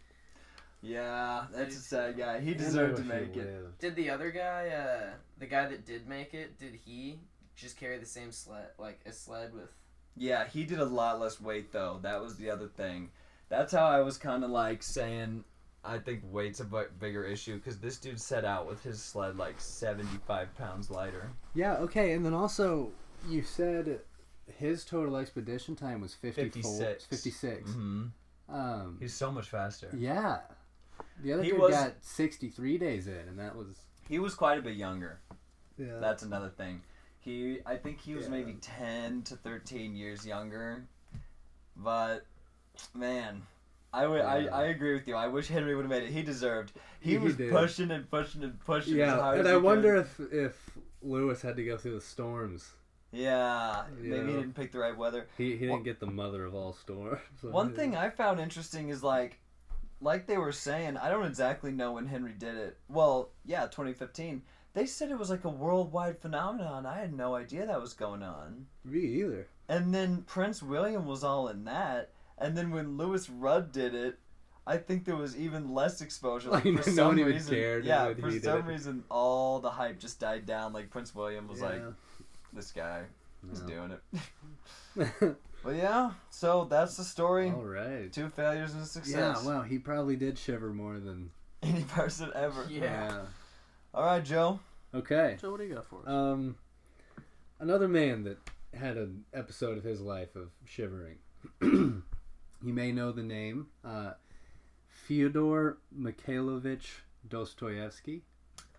Yeah, that's a sad guy. He deserved to make it. lived. Did the other guy, uh, the guy that did make it, did he just carry the same sled, like a sled with? Yeah, he did a lot less weight though. That was the other thing. That's how I was kind of like saying. I think weight's a bigger issue because this dude set out with his sled like seventy-five pounds lighter. Yeah, okay, and then also you said his total expedition time was 54, 56. 56. Mm-hmm. Um, He's so much faster. yeah. The other He dude was- got 63 days in, and that was. He was quite a bit younger. Yeah. That's another thing. He, I think he was Yeah. maybe ten to thirteen years younger, but man, I would, I, Yeah. I agree with you. I wish Henry would have made it. He deserved. He, He was did. pushing and pushing and pushing. as yeah, hard and as I he wonder could. if if Louis had to go through the storms. Yeah, maybe he didn't pick the right weather. He, he didn't Well- get the mother of all storms. so- One thing I found interesting is like, like they were saying, I don't exactly know when Henry did it. Well, yeah, 2015. They said it was like a worldwide phenomenon. I had no idea that was going on. Me either. And then Prince William was all in that. And then when Louis Rudd did it, I think there was even less exposure. Like, Like, for no some reason, cared Yeah, for some reason, all the hype just died down. Like Prince William was like, "This guy is No. doing it." But yeah, so that's the story. all right. Two failures and a success. Yeah, success. well, he probably did shiver more than. Any person ever. Yeah. All right, Joe. Okay. So what do you got for us? Um, another man that had an episode of his life of shivering. you may know the name uh, Fyodor Mikhailovich Dostoevsky.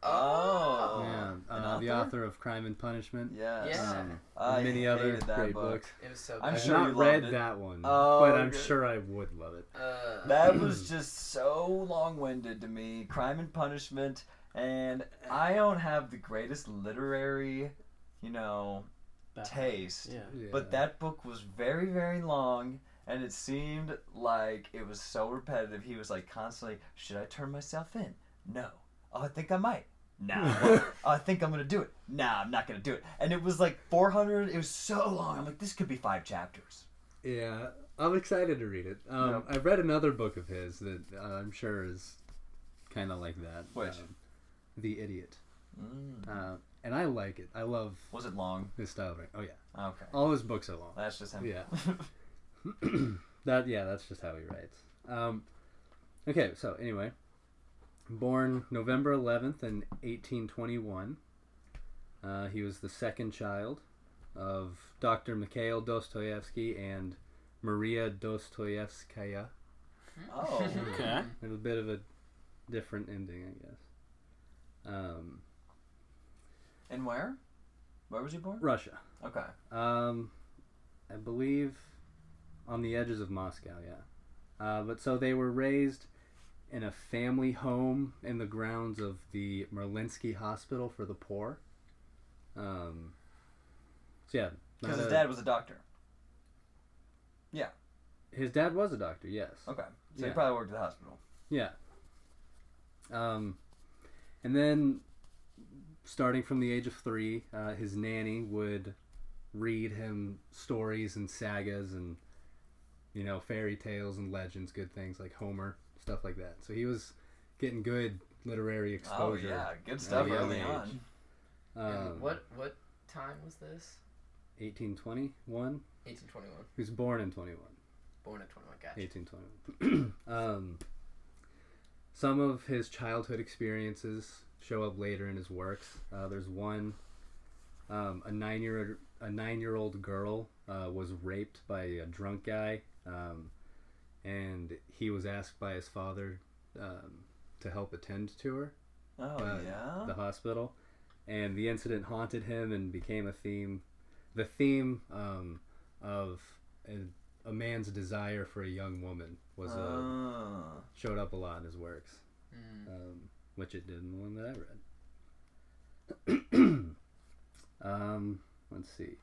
Oh. yeah, an uh, the author? author of Crime and Punishment. Yes. Yeah. Um, I and many other that great book. books. It was so. I'm good. I've sure not you read loved it. that one, Oh, but I'm good. sure I would love it. Uh, That was just so long-winded to me. Crime and Punishment, and I don't have the greatest literary, you know, Bad. taste. Yeah. Yeah. But that book was very, very long, and it seemed like it was so repetitive. He was like constantly, "Should I turn myself in? No. Oh, I think I might. No. oh, I think I'm gonna do it. Nah, I'm not gonna do it." And it was like 400. It was so long. I'm like, this could be five chapters. Yeah, I'm excited to read it. Um, Yep. I've read another book of his that uh, I'm sure is kind of like that. Which? Um, the Idiot. Mm. Uh, and I like it. I love Was it long? his style of writing. Oh yeah, Okay. all his books are long. That's just him. Yeah. that yeah, that's just how he writes. Um, okay, so anyway, born November 11th in 1821. Uh, he was the second child of Dr. Mikhail Dostoevsky and Maria Dostoevskaya. oh. Okay. A bit of a different ending, I guess. Um, And where? Where was he born? Russia. Okay. Um, I believe on the edges of Moscow, yeah. Uh, but so they were raised in a family home in the grounds of the Mariinsky Hospital for the Poor. Um, so yeah, Because his a- dad was a doctor. Yeah, his dad was a doctor, yes. Okay. So Yeah. he probably worked at the hospital. Yeah. Um, and then, starting from the age of three, uh, his nanny would read him stories and sagas and, you know, fairy tales and legends, good things like Homer, stuff like that. So he was getting good literary exposure. Oh exposure. yeah, good stuff a early on. Um, what what time was this? 1821. 1821. He was born in 21. Born in 21. Gotcha. 1821. um, some of his childhood experiences show up later in his works. Uh, there's one, um, a nine year a nine year old girl uh, was raped by a drunk guy, um, and he was asked by his father um, to help attend to her Oh uh, yeah. the hospital, and the incident haunted him and became a theme. The theme um, of a, a man's desire for a young woman was uh, Oh. showed up a lot in his works, Mm. um, which it did in the one that I read. um, let's see.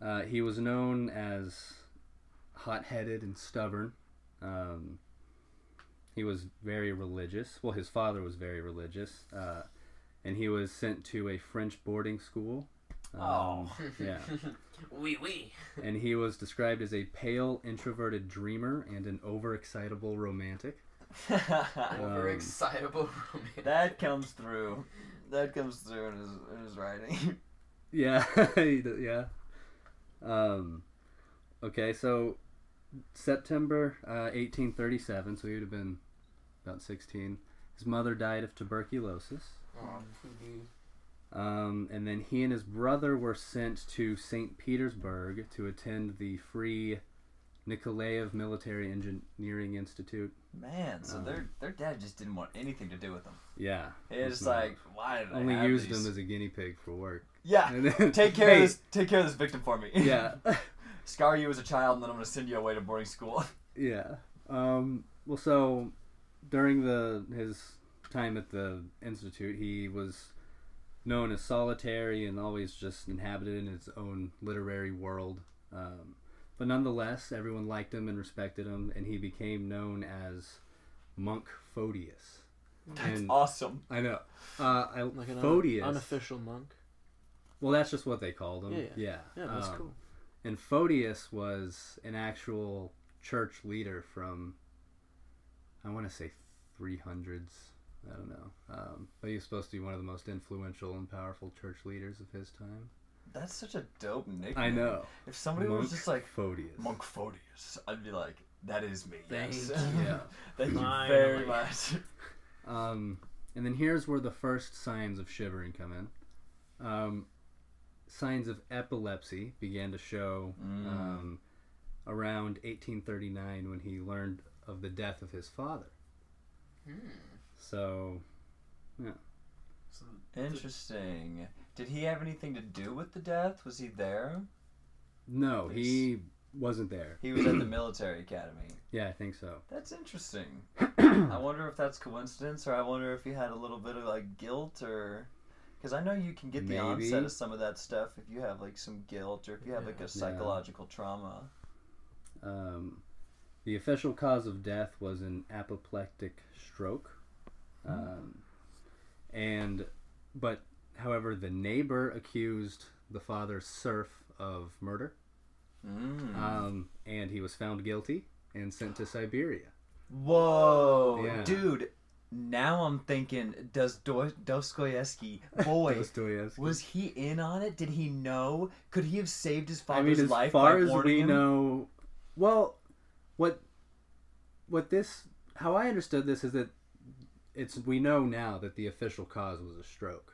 Uh, he was known as hot-headed and stubborn. Um, he was very religious. Well, his father was very religious, uh, and he was sent to a French boarding school. Um, Oh. yeah. Wee wee. And he was described as a pale, introverted dreamer and an overexcitable romantic. Overexcitable romantic. that comes through. That comes through in his in his writing. Yeah, yeah. Um, okay, so September uh, 1837, so he would have been about 16. His mother died of tuberculosis. Aw, Um, and then he and his brother were sent to St. Petersburg to attend the free Nikolaev Military Engineering Institute. Man, so Um, their their dad just didn't want anything to do with them. Yeah. It's like, why did I only used these? him as a guinea pig for work. Yeah. Then- Take care Hey, of this. Take care of this victim for me. Yeah. Scar you as a child, and then I'm gonna send you away to boarding school. Yeah. Um, well, so during the his time at the institute, he was known as solitary and always just inhabited in his own literary world. Um, but nonetheless, everyone liked him and respected him, and he became known as Monk Photius. That's And- awesome. I know. Uh, I, Like an Photius. unofficial monk. well, that's just what they called him. Yeah, Yeah. Yeah, that's Um, cool. And Photius was an actual church leader from, I want to say, 300s. I don't know. Um, but he was supposed to be one of the most influential and powerful church leaders of his time. That's such a dope nickname. I know. If somebody Monk was just like Photius. Monk Photius, I'd be like, that is me. Thank yes. you. Yeah. Thank you very much. Um, and then here's where the first signs of shivering come in. Um, signs of epilepsy began to show Mm. um, around 1839 when he learned of the death of his father. Hmm. So, So Interesting. Did he have anything to do with the death? Was he there? no, he wasn't there. He was at the military academy. Yeah, I think so. That's interesting. I wonder if that's coincidence, or I wonder if he had a little bit of like guilt, or because I know you can get the Maybe. onset of some of that stuff if you have like some guilt, or if you have like a psychological trauma. Um, the official cause of death was an apoplectic stroke. Um, and, but, however, the neighbor accused the father Serf of murder. Mm. Um, and he was found guilty and sent to Siberia. Whoa, Yeah. dude! Now I'm thinking, does Do- Dostoevsky, boy, Dostoevsky. was he in on it? Did he know? Could he have saved his I father's mean, as life far by as we him? know, well, what, what this, how I understood this is that it's we know now that the official cause was a stroke,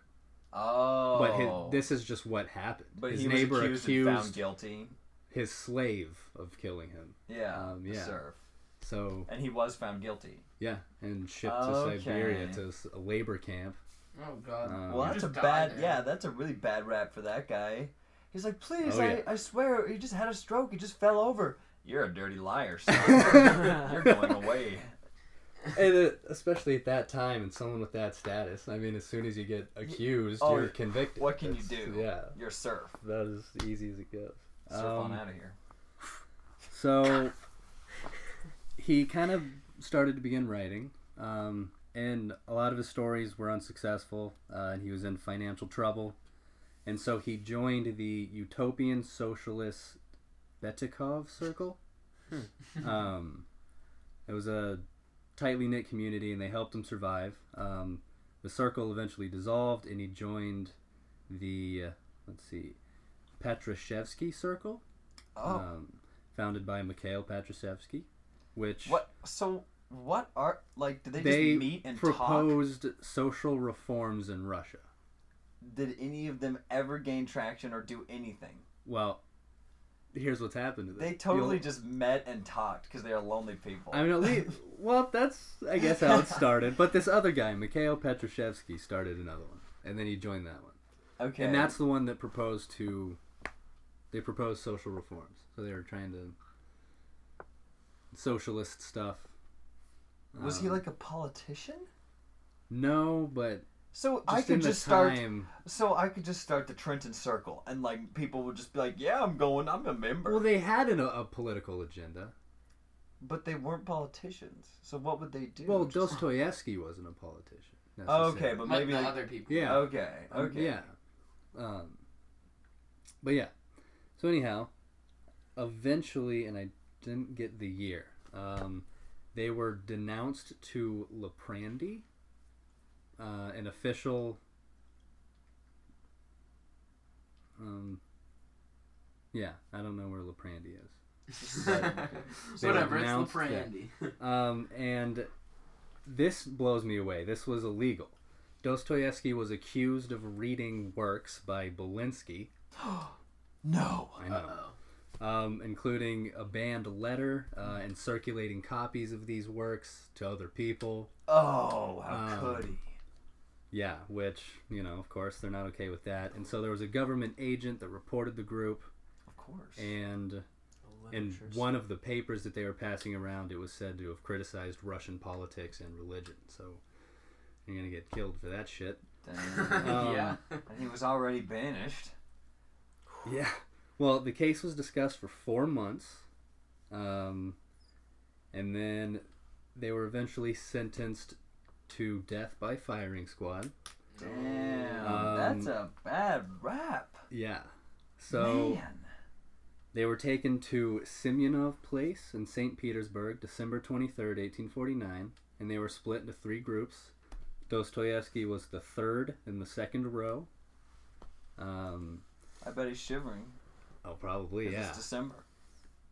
Oh, but his, this is just what happened. but his neighbor was accused, and found guilty. his slave of killing him. Yeah, Um, yeah. serf. So and he was found guilty. Yeah, and shipped to Siberia to a labor camp. Oh god. Um, Well, that's a bad. there. Yeah, that's a really bad rap for that guy. He's like, please, Oh, I, yeah. I swear, he just had a stroke. He just fell over. You're a dirty liar, son. You're going away. and uh, especially at that time, and someone with that status. I mean, as soon as you get accused, Oh, you're convicted. What can you do? Yeah, You're a serf. that is easy as it goes. Surf Um, on out of here. So he kind of started to begin writing, um, and a lot of his stories were unsuccessful, uh, and he was in financial trouble. And so he joined the Utopian Socialist Beketov Circle. um, it was a tightly knit community, and they helped him survive. Um, the circle eventually dissolved, and he joined the, uh, let's see, Petrashevsky Circle Oh, um, founded by Mikhail Petrashevsky, which what? So what are like? Did they, they just meet and talk? proposed social reforms in Russia. Did any of them ever gain traction or do anything? Well, here's what's happened to them. They totally You'll- just met and talked because they are lonely people. I mean, at least, well, that's I guess how it started. But this other guy, Mikhail Petrashevsky, started another one, and then he joined that one, okay, and that's the one that proposed to. They proposed social reforms, so they were trying to socialist stuff. was he Um, like a politician? No, but So I could the just start. So I could just start the Trenton Circle, and like people would just be like, "Yeah, I'm going. I'm a member." Well, they had an, a political agenda. but they weren't politicians. So what would they do? Well, Just- Dostoevsky wasn't a politician. Oh, okay, necessarily. but Like maybe the like, other people. Yeah. okay, Um, okay, yeah. Um, but yeah. So anyhow, eventually, and I didn't get the year. Um, they were denounced to Liprandi, uh, an official. Um, yeah, I don't know where Liprandi is. Whatever, it's yeah. Um, and this blows me away. This was illegal. Dostoevsky was accused of reading works by Belinsky, No. I know, Uh-oh. Um, including a banned letter uh, and circulating copies of these works to other people. Oh, how Um, could he? Yeah, which, you know, of course, they're not okay with that. And so there was a government agent that reported the group, Of course. and in one of the papers that they were passing around, it was said to have criticized Russian politics and religion. So you're gonna get killed for that shit. Damn. Um, yeah. and he was already banished. Yeah. Well, the case was discussed for four months, um, and then they were eventually sentenced to death by firing squad. Damn, Um, that's a bad rap. Yeah. So Man. they were taken to Semyonov Place in St. Petersburg, December 23rd, 1849, and they were split into three groups. Dostoevsky was the third in the second row. Um, I bet he's shivering. Oh, probably, yeah. It's December.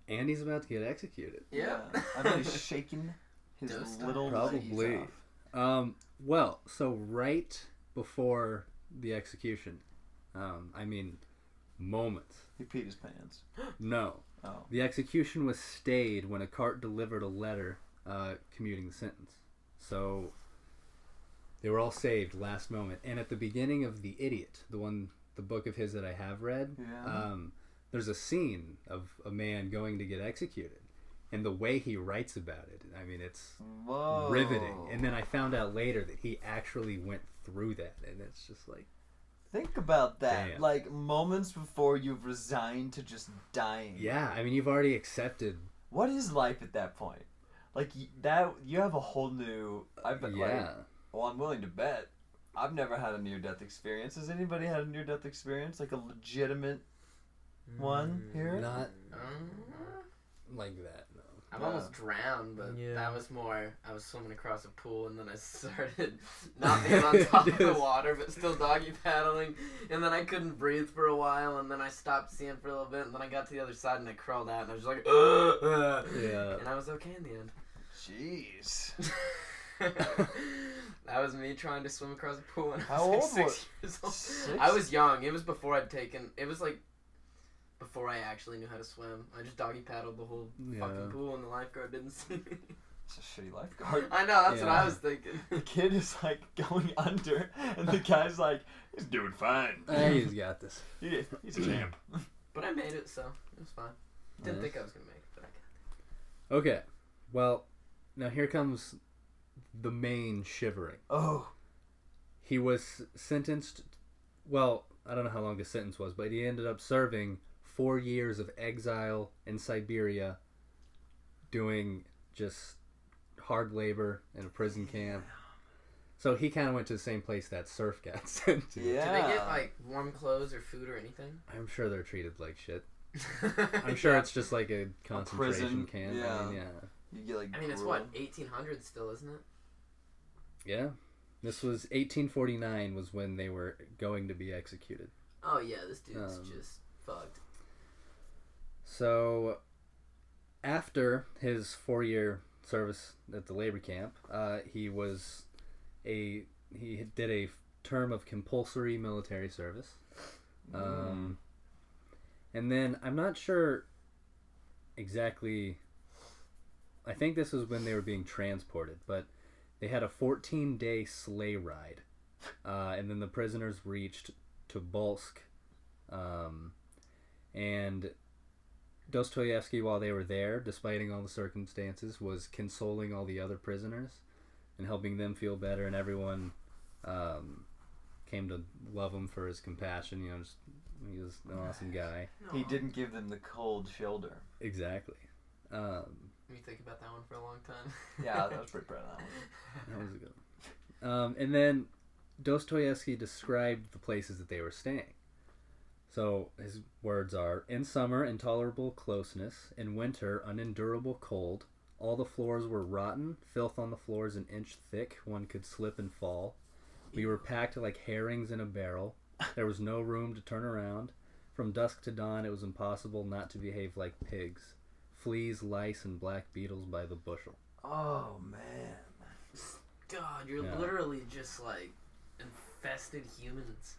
And he's about to get executed. Yeah. I bet he's shaking his Dostoevsky. little Probably. off. Um, Well, so right before the execution, um, I mean, moments. He peed his pants. No, Oh. the execution was stayed when a cart delivered a letter uh, commuting the sentence. So they were all saved last moment. And at the beginning of The Idiot, the one, the book of his that I have read, Yeah. um, there's a scene of a man going to get executed. And the way he writes about it, I mean, it's Whoa. riveting. And then I found out later that he actually went through that, and it's just like, Think about that. Damn. Like moments before you've resigned to just dying. yeah. I mean, you've already accepted. What is life at that point? Like that, you have a whole new. I've been like, well, I'm willing to bet. I've never had a near-death experience. Has anybody had a near-death experience? Like a legitimate one here? Not Um, like that. No. I've Yeah. almost drowned, but Yeah. that was more. I was swimming across a pool, and then I started not being on top of the water, but still doggy paddling. And then I couldn't breathe for a while, and then I stopped seeing for a little bit, and then I got to the other side, and I crawled out, and I was just like, "Ugh, ugh," Yeah. and I was okay in the end. Jeez. that was me trying to swim across a pool when I How was old like was- years old. Six? I was young. It was before I'd taken. It was like before I actually knew how to swim. I just doggy paddled the whole Yeah. fucking pool, and the lifeguard didn't see me. It's a shitty lifeguard. I know. That's what I was thinking. The kid is like going under, and the guy's like, he's doing fine. Hey, he's got this. He- he's a champ. But I made it, so it was fine. Didn't Yeah. think I was gonna make it, but I got Okay. Well, now here comes the main shivering. Oh, He was sentenced. Well, I don't know how long the sentence was, but he ended up serving four years of exile in Siberia, doing just hard labor in a prison camp. So he kind of went to the same place that Serf got sent to. yeah. Did they get like warm clothes or food or anything? I'm sure they're treated like shit. I'm sure Yeah. it's just like a concentration prison, camp. yeah. I mean, yeah. You get like. I mean, it's what 1800 still, isn't it? Yeah. This was 1849 was when they were going to be executed. Oh yeah, this dude's Um, just fucked. So, after his four-year service at the labor camp, uh, he was a he did a term of compulsory military service, um, and then I'm not sure exactly. I think this was when they were being transported, but they had a 14-day sleigh ride, uh, and then the prisoners reached Tobolsk, um, and Dostoevsky, while they were there, despite all the circumstances, was consoling all the other prisoners and helping them feel better, and everyone um, came to love him for his compassion. You know, just, he was an awesome guy. He didn't give them the cold shoulder. Exactly. Um, Let me think about that one for a long time. Yeah, I was pretty proud of that one. that was a good one. Um, and then Dostoevsky described the places that they were staying. So his words are In summer, intolerable closeness. In winter, unendurable cold. All the floors were rotten, filth on the floors an inch thick, one could slip and fall. We were packed like herrings in a barrel. There was no room to turn around. From dusk to dawn, it was impossible not to behave like pigs. Fleas, lice, and black beetles by the bushel. Oh man. God, you're Yeah. literally just like infested humans.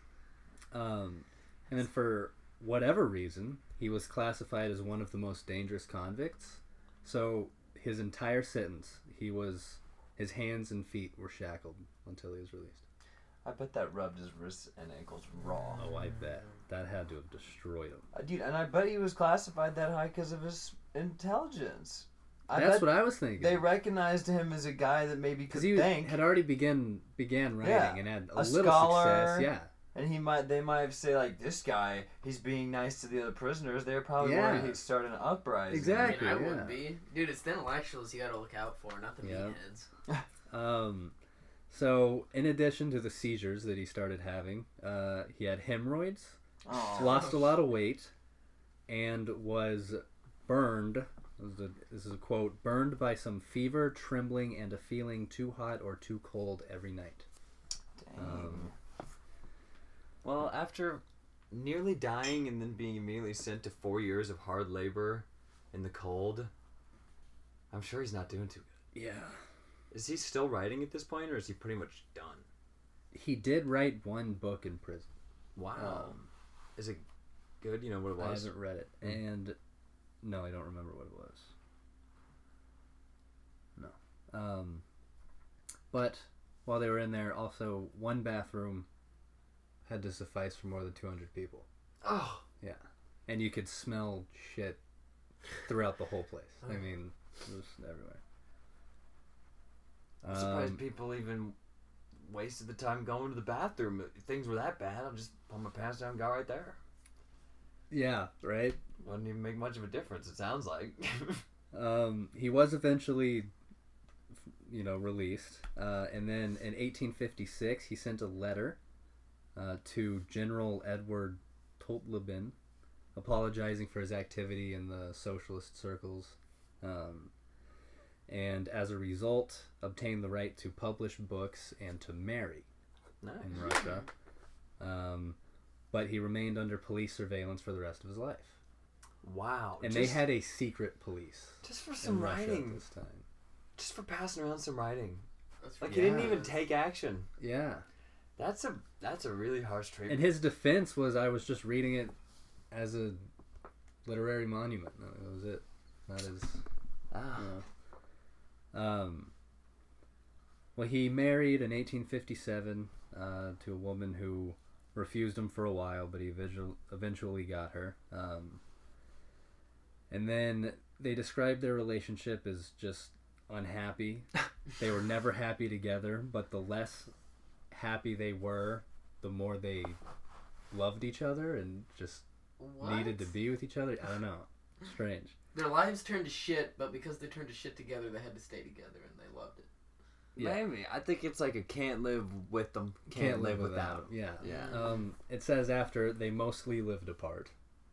Um, and then for whatever reason, he was classified as one of the most dangerous convicts. So his entire sentence, he was his hands and feet were shackled until he was released. I bet that rubbed his wrists and ankles raw. Oh, I bet that had to have destroyed him. Uh, Dude, and I bet he was classified that high because of his intelligence. I That's what I was thinking. they recognized him as a guy that maybe could because he think, had already began began writing Yeah. and had a, A little scholar. success. Yeah, and he might they might say like this guy, he's being nice to the other prisoners. They're probably Yeah. worried he'd start an uprising. Exactly. I mean, I yeah. would be. Dude, it's the intellectuals you gotta look out for, not the Yeah. meatheads. Um, so in addition to the seizures that he started having, uh, he had hemorrhoids. Aw. lost a lot of weight and was burned this is, a, this is a quote burned by some fever trembling and a feeling too hot or too cold every night Dang. Um, Well, after nearly dying and then being immediately sent to four years of hard labor in the cold, I'm sure he's not doing too good. yeah Is he still writing at this point, or is he pretty much done? He did write one book in prison. Wow. Um, is it good? You know what it was? I haven't read it, Hmm. and no, I don't remember what it was. No, um, but while they were in there, also one bathroom had to suffice for more than two hundred people, Oh, Yeah. and you could smell shit throughout the whole place. I Oh. mean, it was everywhere. I'm surprised Um, people even wasted the time going to the bathroom. If things were that bad, I'll just pull my pants down and go right there. yeah, right. Wouldn't even make much of a difference. It sounds like. Um, he was eventually, you know, released, uh, and then in 1856 he sent a letter uh, to General Edward Totleben, apologizing for his activity in the socialist circles, um, and as a result, obtained the right to publish books and to marry nice. in Russia. Um, but he remained under police surveillance for the rest of his life, Wow. and just, they had a secret police just for some Russia writing, this time. just for passing around some writing. That's Like he didn't even take action. Yeah. That's a that's a really harsh treatment. And his defense was I was just reading it as a literary monument. No, that was it. Not as ah. you know. Um well he married in 1857 uh, to a woman who refused him for a while, but he eventually eventually got her. Um, and then they described their relationship as just unhappy. they were never happy together, but the less happy they were, the more they loved each other and just What? needed to be with each other. I don't know. Strange. Their lives turned to shit, but because they turned to shit together, they had to stay together, and they loved it. Yeah. Maybe I think it's like a can't live with them, can't, live without. 'em. Yeah. Yeah. Um, it says after they mostly lived apart,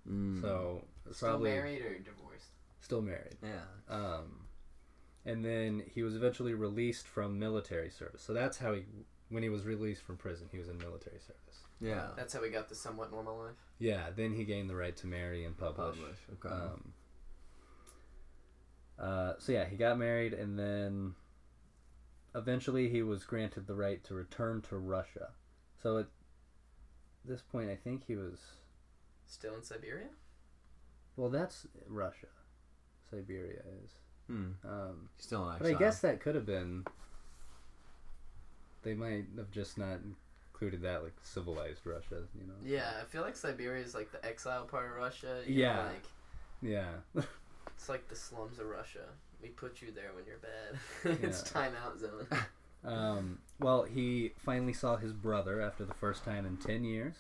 Mm. so Still probably married or divorced? still married. yeah. Um, and then he was eventually released from military service. So that's how he, when he was released from prison, he was in military service. Yeah. That's how we got the somewhat normal life. Yeah. Then he gained the right to marry and publish. Publish. Okay. Um, uh, so yeah, he got married, and then eventually he was granted the right to return to Russia. So at this point, I think he was. Still in Siberia? Well, that's Russia. Siberia is. hmm. Um, Still an but I guess that could have been. They might have just not included that like civilized Russia, you know. Yeah, I feel like Siberia is like the exile part of Russia. you know, Yeah. Like, Yeah. it's like the slums of Russia. We put you there when you're bad. it's Yeah. timeout zone. Um, well, he finally saw his brother after the first time in 10 years.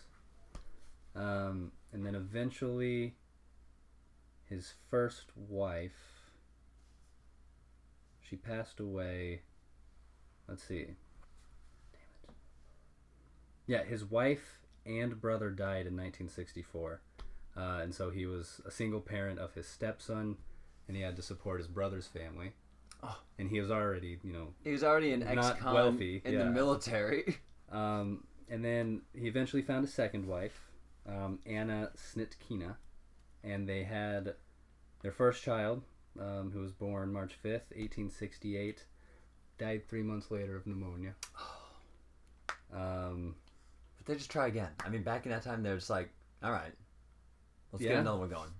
Um, and then eventually, his first wife, she passed away. Let's see. Yeah, his wife and brother died in 1964. Uh, and so he was a single parent of his stepson, and he had to support his brother's family. Oh. And he was already, you know, he was already an ex-con wealthy, in yeah. the military. Um, and then he eventually found a second wife, um, Anna Snitkina, and they had their first child, um, who was born March 5th, 1868, died three months later of pneumonia. Um, But they just try again. I mean, back in that time, they're just like, all right, let's Yeah. get another one going.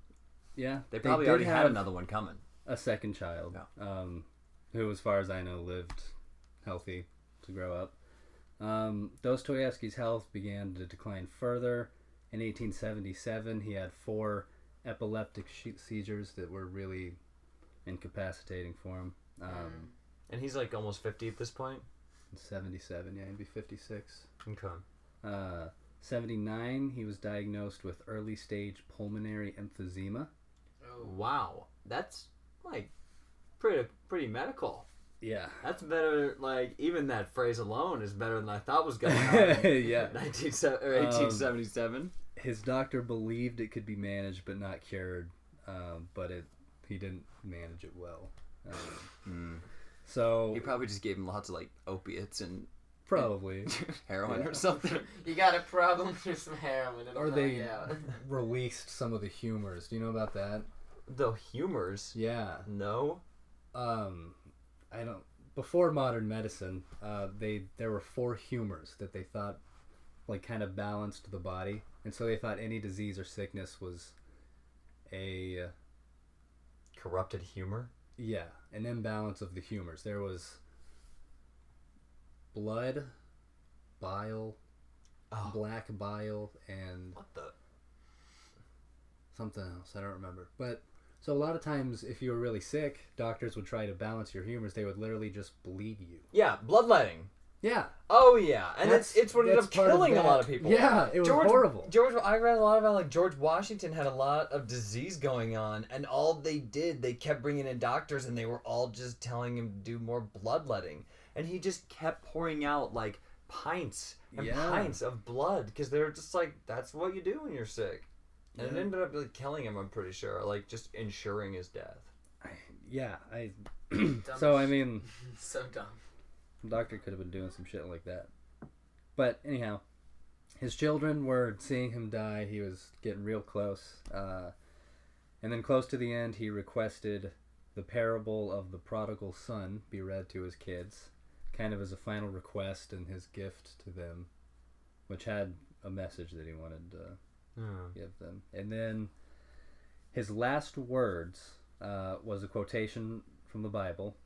yeah, They probably did already had have another one coming. a second child, um, who, as far as I know, lived healthy to grow up. Um, Dostoevsky's health began to decline further. In 1877, he had four epileptic she- seizures that were really incapacitating for him. Um, And he's like almost 50 at this point. in 77, yeah, he'd be 56. Okay. Uh, 79, he was diagnosed with early stage pulmonary emphysema. oh. Wow. That's like pretty pretty medical. Yeah. That's better. Like even that phrase alone is better than I thought was going on. yeah. 19, or 1877. his doctor believed it could be managed but not cured, um, but it he didn't manage it well. Um, So He probably just gave him lots of like opiates and probably, heroin Yeah. or something. You got a problem? Here's some heroin. It'll or they out. released some of the humors. Do you know about that? The humors. Yeah. No. Um, I don't. before modern medicine, uh, they there were four humors that they thought like kind of balanced the body, and so they thought any disease or sickness was a uh, Corrupted humor. yeah an imbalance of the humors. There was blood, bile, Oh, black bile, and what the? something else. I don't remember. But so a lot of times, if you were really sick, doctors would try to balance your humors. They would literally just bleed you. Yeah, bloodletting. Yeah, Oh yeah, and That's- it's it's what ended up killing a lot of people. Yeah, it was George, horrible. George, I read a lot about like George Washington had a lot of disease going on, and all they did, they kept bringing in doctors, and they were all just telling him to do more bloodletting, and he just kept pouring out like pints and Yeah. pints of blood because they're just like that's what you do when you're sick, and it ended up like killing him. I'm pretty sure, like just ensuring his death. yeah. I. So I mean, so dumb. doctor could have been doing some shit like that. But anyhow, his children were seeing him die. He was getting real close. Uh, and then close to the end, he requested the parable of the prodigal son be read to his kids, kind of as a final request and his gift to them, which had a message that he wanted to give them. And then his last words uh, was a quotation from the Bible,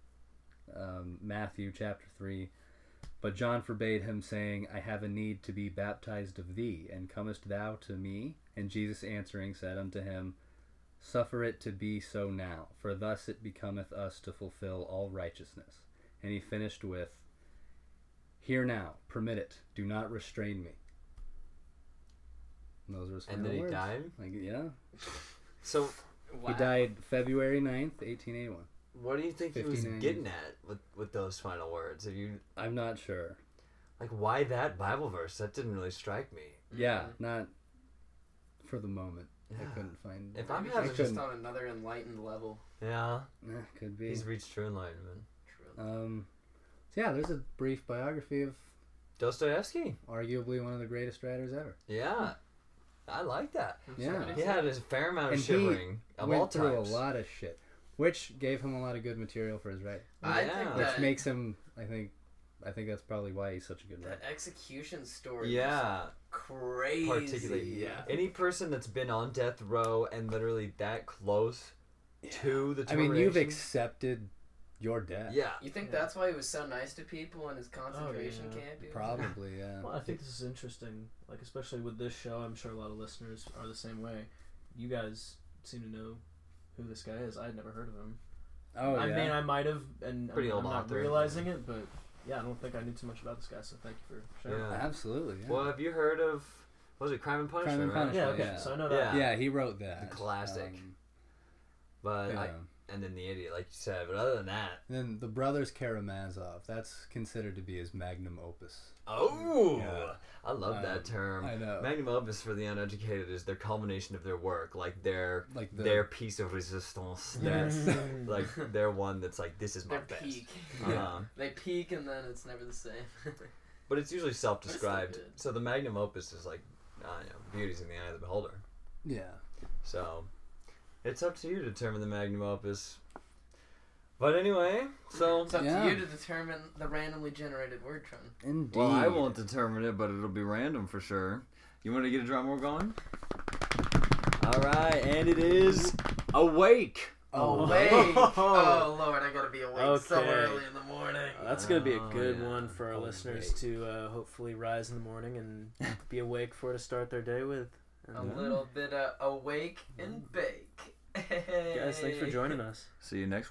um, Matthew chapter 3. But John forbade him, saying, I have a need to be baptized of thee, and comest thou to me? And Jesus answering said unto him, Suffer it to be so now, for thus it becometh us to fulfill all righteousness. And he finished with, Hear now, permit it, do not restrain me. And those were his And then he words. died? Like, yeah. So He died February 9th, 1881. what do you think he was 59 getting at with with those final words? Have you I'm not sure. like why that Bible verse? That didn't really strike me. Yeah, not for the moment. I Yeah. couldn't find. If I'm Maybe having he's just on another enlightened level. Yeah, Eh, could be. he's reached true enlightenment. True. Um, so yeah, there's a brief biography of Dostoevsky. arguably one of the greatest writers ever. Yeah, I like that. Yeah. He had a fair amount of And he of Went all through types. a lot of shit, which gave him a lot of good material for his writing. I Yeah. think Which that makes him, I think, I think that's probably why he's such a good the writer. execution story. Yeah, was crazy. particularly. Yeah. Any person that's been on death row and literally that close to the I mean, you've accepted your death. Yeah. You think Yeah. that's why he was so nice to people in his concentration yeah. camp? Probably, yeah. Well, I think this is interesting. Like, especially with this show, I'm sure a lot of listeners are the same way. You guys seem to know who this guy is. I had never heard of him. Oh I yeah. mean, I might have, and Pretty I'm, old I'm not author. realizing it, but yeah, I don't think I knew too much about this guy. So thank you for sharing. Yeah. Absolutely. Yeah. Well, have you heard of what was it Crime and Punishment? Crime and right? Punishment. Yeah, okay. Yeah. So I know that. Yeah. yeah, he wrote that. The classic. Um, But I, yeah. And then the idiot, like you said. But other than that, And then the brothers Karamazov. That's considered to be his magnum opus. oh, Yeah. I love Um, that term. I know. Magnum opus for the uneducated is their culmination of their work, like their Like the their piece of resistance. That's like their one that's like this is my Their best. peak. Uh-huh. They peak and then it's never the same. But it's usually self-described. good. So the magnum opus is like, I don't know, beauty's in the eye of the beholder. yeah. So it's up to you to determine the magnum opus. But anyway, so it's up Yeah. to you to determine the randomly generated word, Tron. Indeed. Well, I won't determine it, but it'll be random for sure. You want to get a drum roll going? All right, and it is awake. Oh, Awake! oh lord, I gotta be awake so early in the morning. Uh, that's gonna be a Oh, good yeah. one for our Oh, listeners wait. to uh, hopefully rise in the morning and be awake for to start their day with. And, A uh, little bit of awake and bake. guys, thanks for joining us. See you next week.